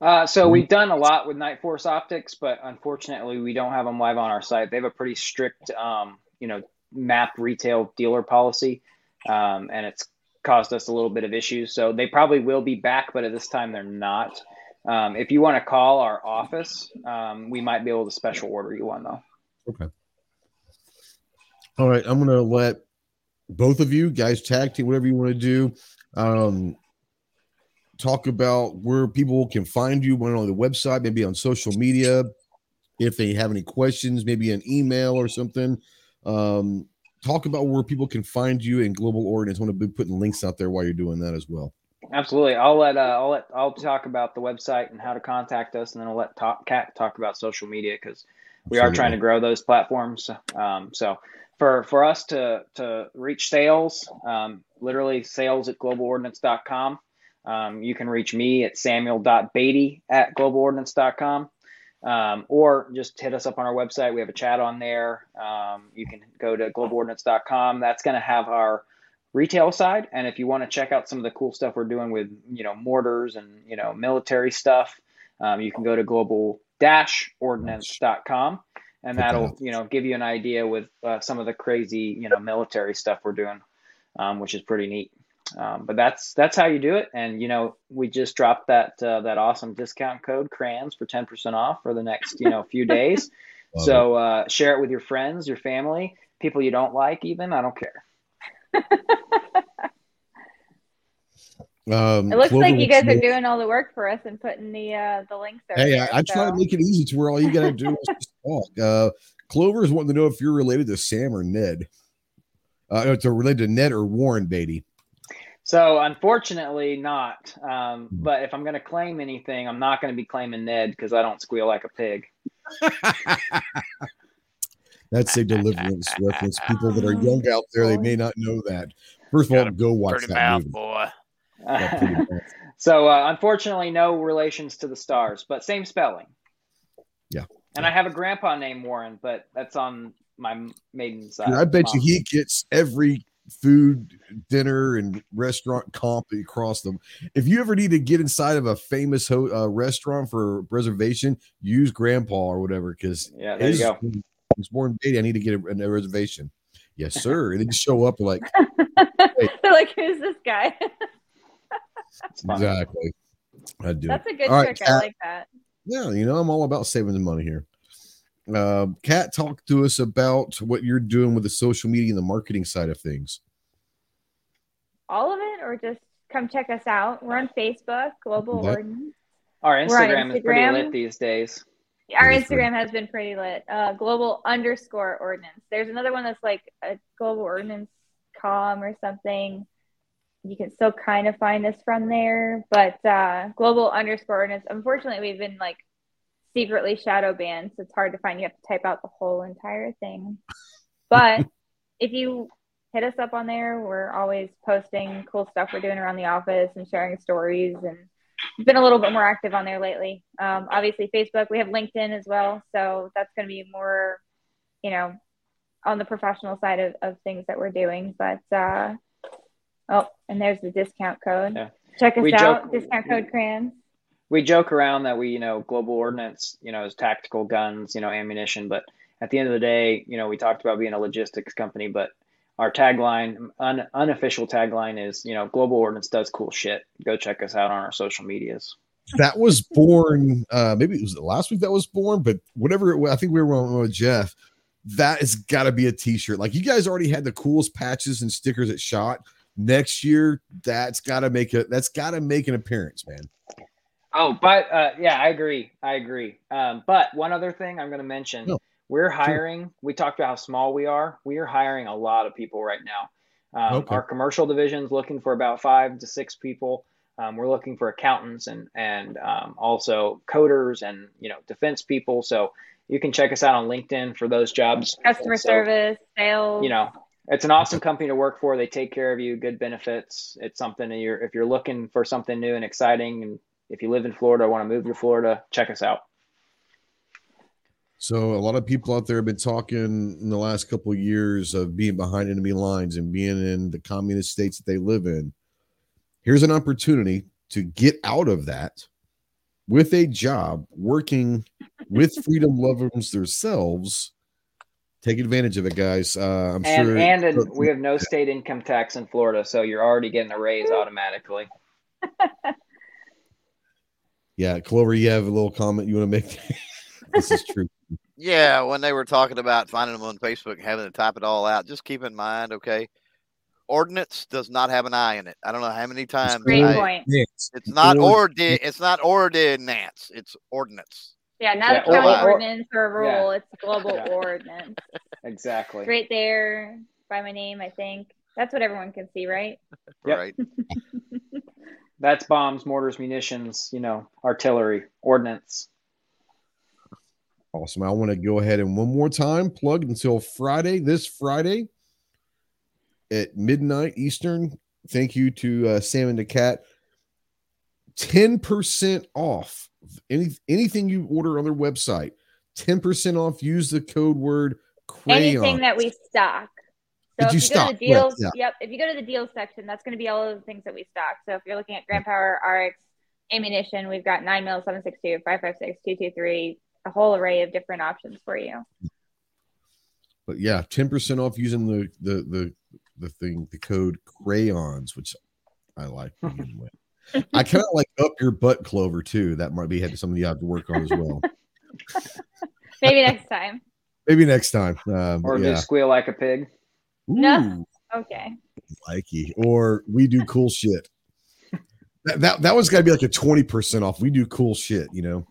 Uh, so Mhm. we've done a lot with Nightforce Optics, but unfortunately, we don't have them live on our site. They have a pretty strict, um, you know, map retail dealer policy, um, and it's caused us a little bit of issues. So they probably will be back, but at this time, they're not. Um, if you want to call our office, um, we might be able to special order you one though. Okay. All right, I'm gonna let both of you guys tag team whatever you want to do. Um, talk about where people can find you, one on the website, maybe on social media. If they have any questions, maybe an email or something. Um, talk about where people can find you in Global Ordnance. I want to be putting links out there while you're doing that as well. Absolutely. I'll let uh, I'll let I'll talk about the website and how to contact us, and then I'll let talk, Kat talk about social media because we are trying to grow those platforms. Um, so for for us to to reach sales, um, literally sales at globalordnance.com. Um, you can reach me at samuel.beatty at globalordnance.com. Um, or just hit us up on our website. We have a chat on there. Um, you can go to globalordnance.com. That's going to have our retail side. And if you want to check out some of the cool stuff we're doing with, you know, mortars and, you know, military stuff, um, you can go to global-ordnance.com and that'll, you know, give you an idea with uh, some of the crazy, you know, military stuff we're doing, um, which is pretty neat. Um, but that's that's how you do it. And you know, we just dropped that uh, that awesome discount code crayons for ten percent off for the next you know few days. so uh, share it with your friends, your family, people you don't like, even. I don't care. Um, it looks like you guys are doing all the work for us and putting the uh, the links there. Hey, I, I so. try to make it easy to where all you gotta do is just talk. Uh, Clover is wanting to know if you're related to Sam or Ned. Uh, it's related to Ned or Warren Beatty. So unfortunately, not. Um, hmm. but if I'm going to claim anything, I'm not going to be claiming Ned because I don't squeal like a pig. That's a deliverance reference. People that are young out there, they may not know that. First of all, go watch that mouth, movie. boy. so uh, unfortunately, no relations to the stars, but same spelling. Yeah. And I have a grandpa named Warren, but that's on my maiden side. I bet you he gets every food, dinner, and restaurant comp across them. If you ever need to get inside of a famous ho- uh, restaurant for reservation, use Grandpa or whatever. Because yeah, there his, you go. He's born baby. I need to get a, a reservation. Yes, sir. and then show up like, hey. they're like, who's this guy? exactly. I do. That's a good all trick. Right, I like that. Yeah, you know, I'm all about saving the money here. Uh, Kat, talk to us about what you're doing with the social media and the marketing side of things. All of it, or just come check us out. We're on Facebook, Global that, Ordnance. Our Instagram, Instagram, is pretty lit these days. Our Instagram has been pretty lit. Uh, global underscore ordnance. There's another one that's like a global ordnance com or something. You can still kind of find us from there, but uh, global underscore ordnance. Unfortunately, we've been like secretly shadow banned, so it's hard to find. You have to type out the whole entire thing. But if you hit us up on there, we're always posting cool stuff we're doing around the office and sharing stories and been a little bit more active on there lately. Um, obviously, Facebook. We have LinkedIn as well, so that's going to be more, you know, on the professional side of, of things that we're doing. But uh, oh, and there's the discount code. Yeah. Check us we out. Joke, discount code crayons we joke around that we, you know, global ordnance, you know, is tactical guns, you know, ammunition. But at the end of the day, you know, we talked about being a logistics company, but our tagline, un, unofficial tagline is, you know, global ordnance does cool shit. Go check us out on our social medias. That was born, uh, maybe it was the last week that was born, but whatever it was, I think we were on with Jeff. That has got to be a t-shirt. Like you guys already had the coolest patches and stickers at shot. Next year, that's got to make a that's got to make an appearance, man. Oh, but uh, yeah, I agree. I agree. Um, but one other thing I'm going to mention: no. we're hiring. Sure. We talked about how small we are. We are hiring a lot of people right now. Um, okay. Our commercial division is looking for about five to six people. Um, we're looking for accountants and and um, also coders and you know defense people. So you can check us out on LinkedIn for those jobs. Customer so, service, sales. You know, it's an awesome company to work for. They take care of you, good benefits. It's something that you're if you're looking for something new and exciting and if you live in Florida or want to move to Florida, check us out. So a lot of people out there have been talking in the last couple of years of being behind enemy lines and being in the communist states that they live in. Here's an opportunity to get out of that with a job working with freedom lovers themselves. Take advantage of it, guys. Uh, I'm and, sure. And we have no state income tax in Florida, so you're already getting a raise automatically. Yeah, Clover, you have a little comment you want to make? this is true. Yeah, when they were talking about finding them on Facebook, having to type it all out, just keep in mind, okay, ordinance does not have an I in it. I don't know how many times. Great I, point. It's not ordi. It's not ordinance. It's ordinance. Yeah, not yeah, a county or, ordinance or a rule. Yeah. It's global yeah. ordinance. Exactly. Right there by my name, I think. That's what everyone can see, right? Right. That's bombs, mortars, munitions, you know, artillery, ordnance. Awesome. I want to go ahead and one more time plug until Friday, this Friday at midnight Eastern. Thank you to uh, Sam and the Cat. 10% off any anything you order on their website. 10% off. Use the code word crayon. Anything that we stock. So Did if you go stock? to the deals, Right, yep. If you go to the deals section, that's going to be all of the things that we stock. So if you're looking at Grand Power RX ammunition, we've got 9 mil, 762, 556, 223, a whole array of different options for you. But yeah, 10% off using the the the the thing, the code crayons, which I like to begin with. I kind of like up your butt clover too. That might be something you have to work on as well. Maybe next time. Maybe next time. Um, Or yeah. do squeal like a pig. No. Ooh, Okay. likey. Or we do cool shit. That that, that one's got to be like a 20% off. We do cool shit, you know.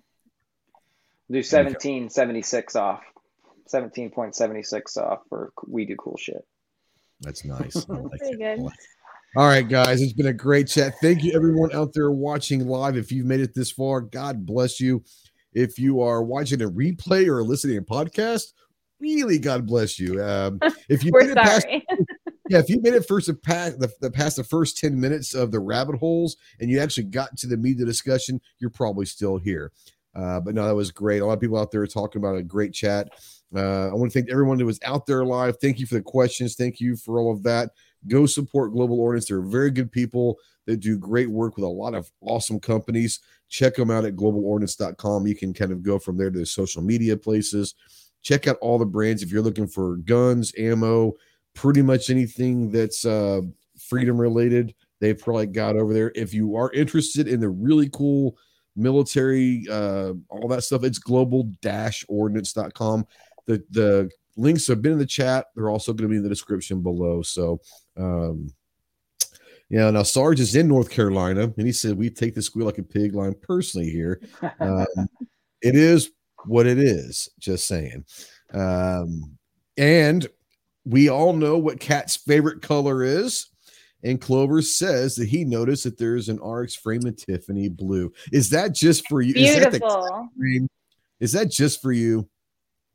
Do seventeen seventy six off. Seventeen point seventy six off for we do cool shit. That's nice. I like Pretty it. good. I like it. All right, guys. It's been a great chat. Thank you, everyone out there watching live. If you've made it this far, God bless you. If you are watching a replay or listening to a podcast, really, God bless you. Um, if you made it past, yeah, if you made it first the past the, the past the first 10 minutes of the rabbit holes and you actually got to the meat of the discussion, you're probably still here. Uh, but no, that was great. A lot of people out there talking about a great chat. Uh, I want to thank everyone that was out there live. Thank you for the questions. Thank you for all of that. Go support Global Ordnance. They're very good people that do great work with a lot of awesome companies. Check them out at globalordnance.com. You can kind of go from there to the social media places. Check out all the brands if you're looking for guns, ammo, pretty much anything that's uh, freedom related. They've probably got over there. If you are interested in the really cool military, uh, all that stuff, it's global-ordnance.com. The the links have been in the chat. They're also going to be in the description below. So, um, yeah. Now Sarge is in North Carolina, and he said we take the squeal like a pig line personally here. Um, it is what it is. Just saying. Um, and we all know what Cat's favorite color is. And Clover says that he noticed that there's an Arex frame in Tiffany blue. Is that just for you? Is that the Beautiful. Is that just for you?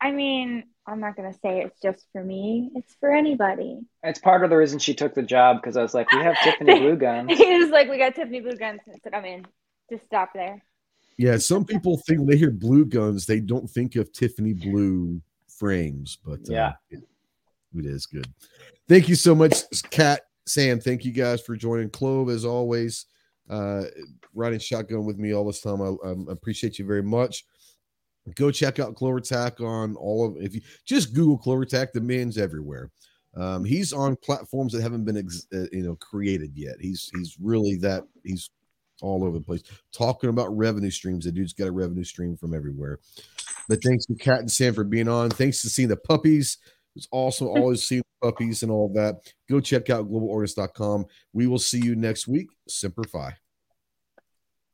I mean, I'm not gonna say it's just for me. It's for anybody. It's part of the reason she took the job because I was like, we have Tiffany blue guns. He was like, "We got Tiffany blue guns." And I said, "I'm in." Just stop there. Yeah, some people think when they hear blue guns, they don't think of Tiffany blue frames, but uh, Yeah. it, it is good. Thank you so much, Kat, Sam. Thank you guys for joining. Clove, as always, uh, riding shotgun with me all this time. I, I appreciate you very much. Go check out Clover on all of. If you just Google Clover the man's everywhere. Um, he's on platforms that haven't been, ex, uh, you know, created yet. He's he's really that. He's all over the place talking about revenue streams. The dude's got a revenue stream from everywhere. But thanks to Cat and Sam for being on. Thanks to seeing the puppies. It's awesome always seeing puppies and all that. Go check out globalordnance.com. We will see you next week. Semper Fi.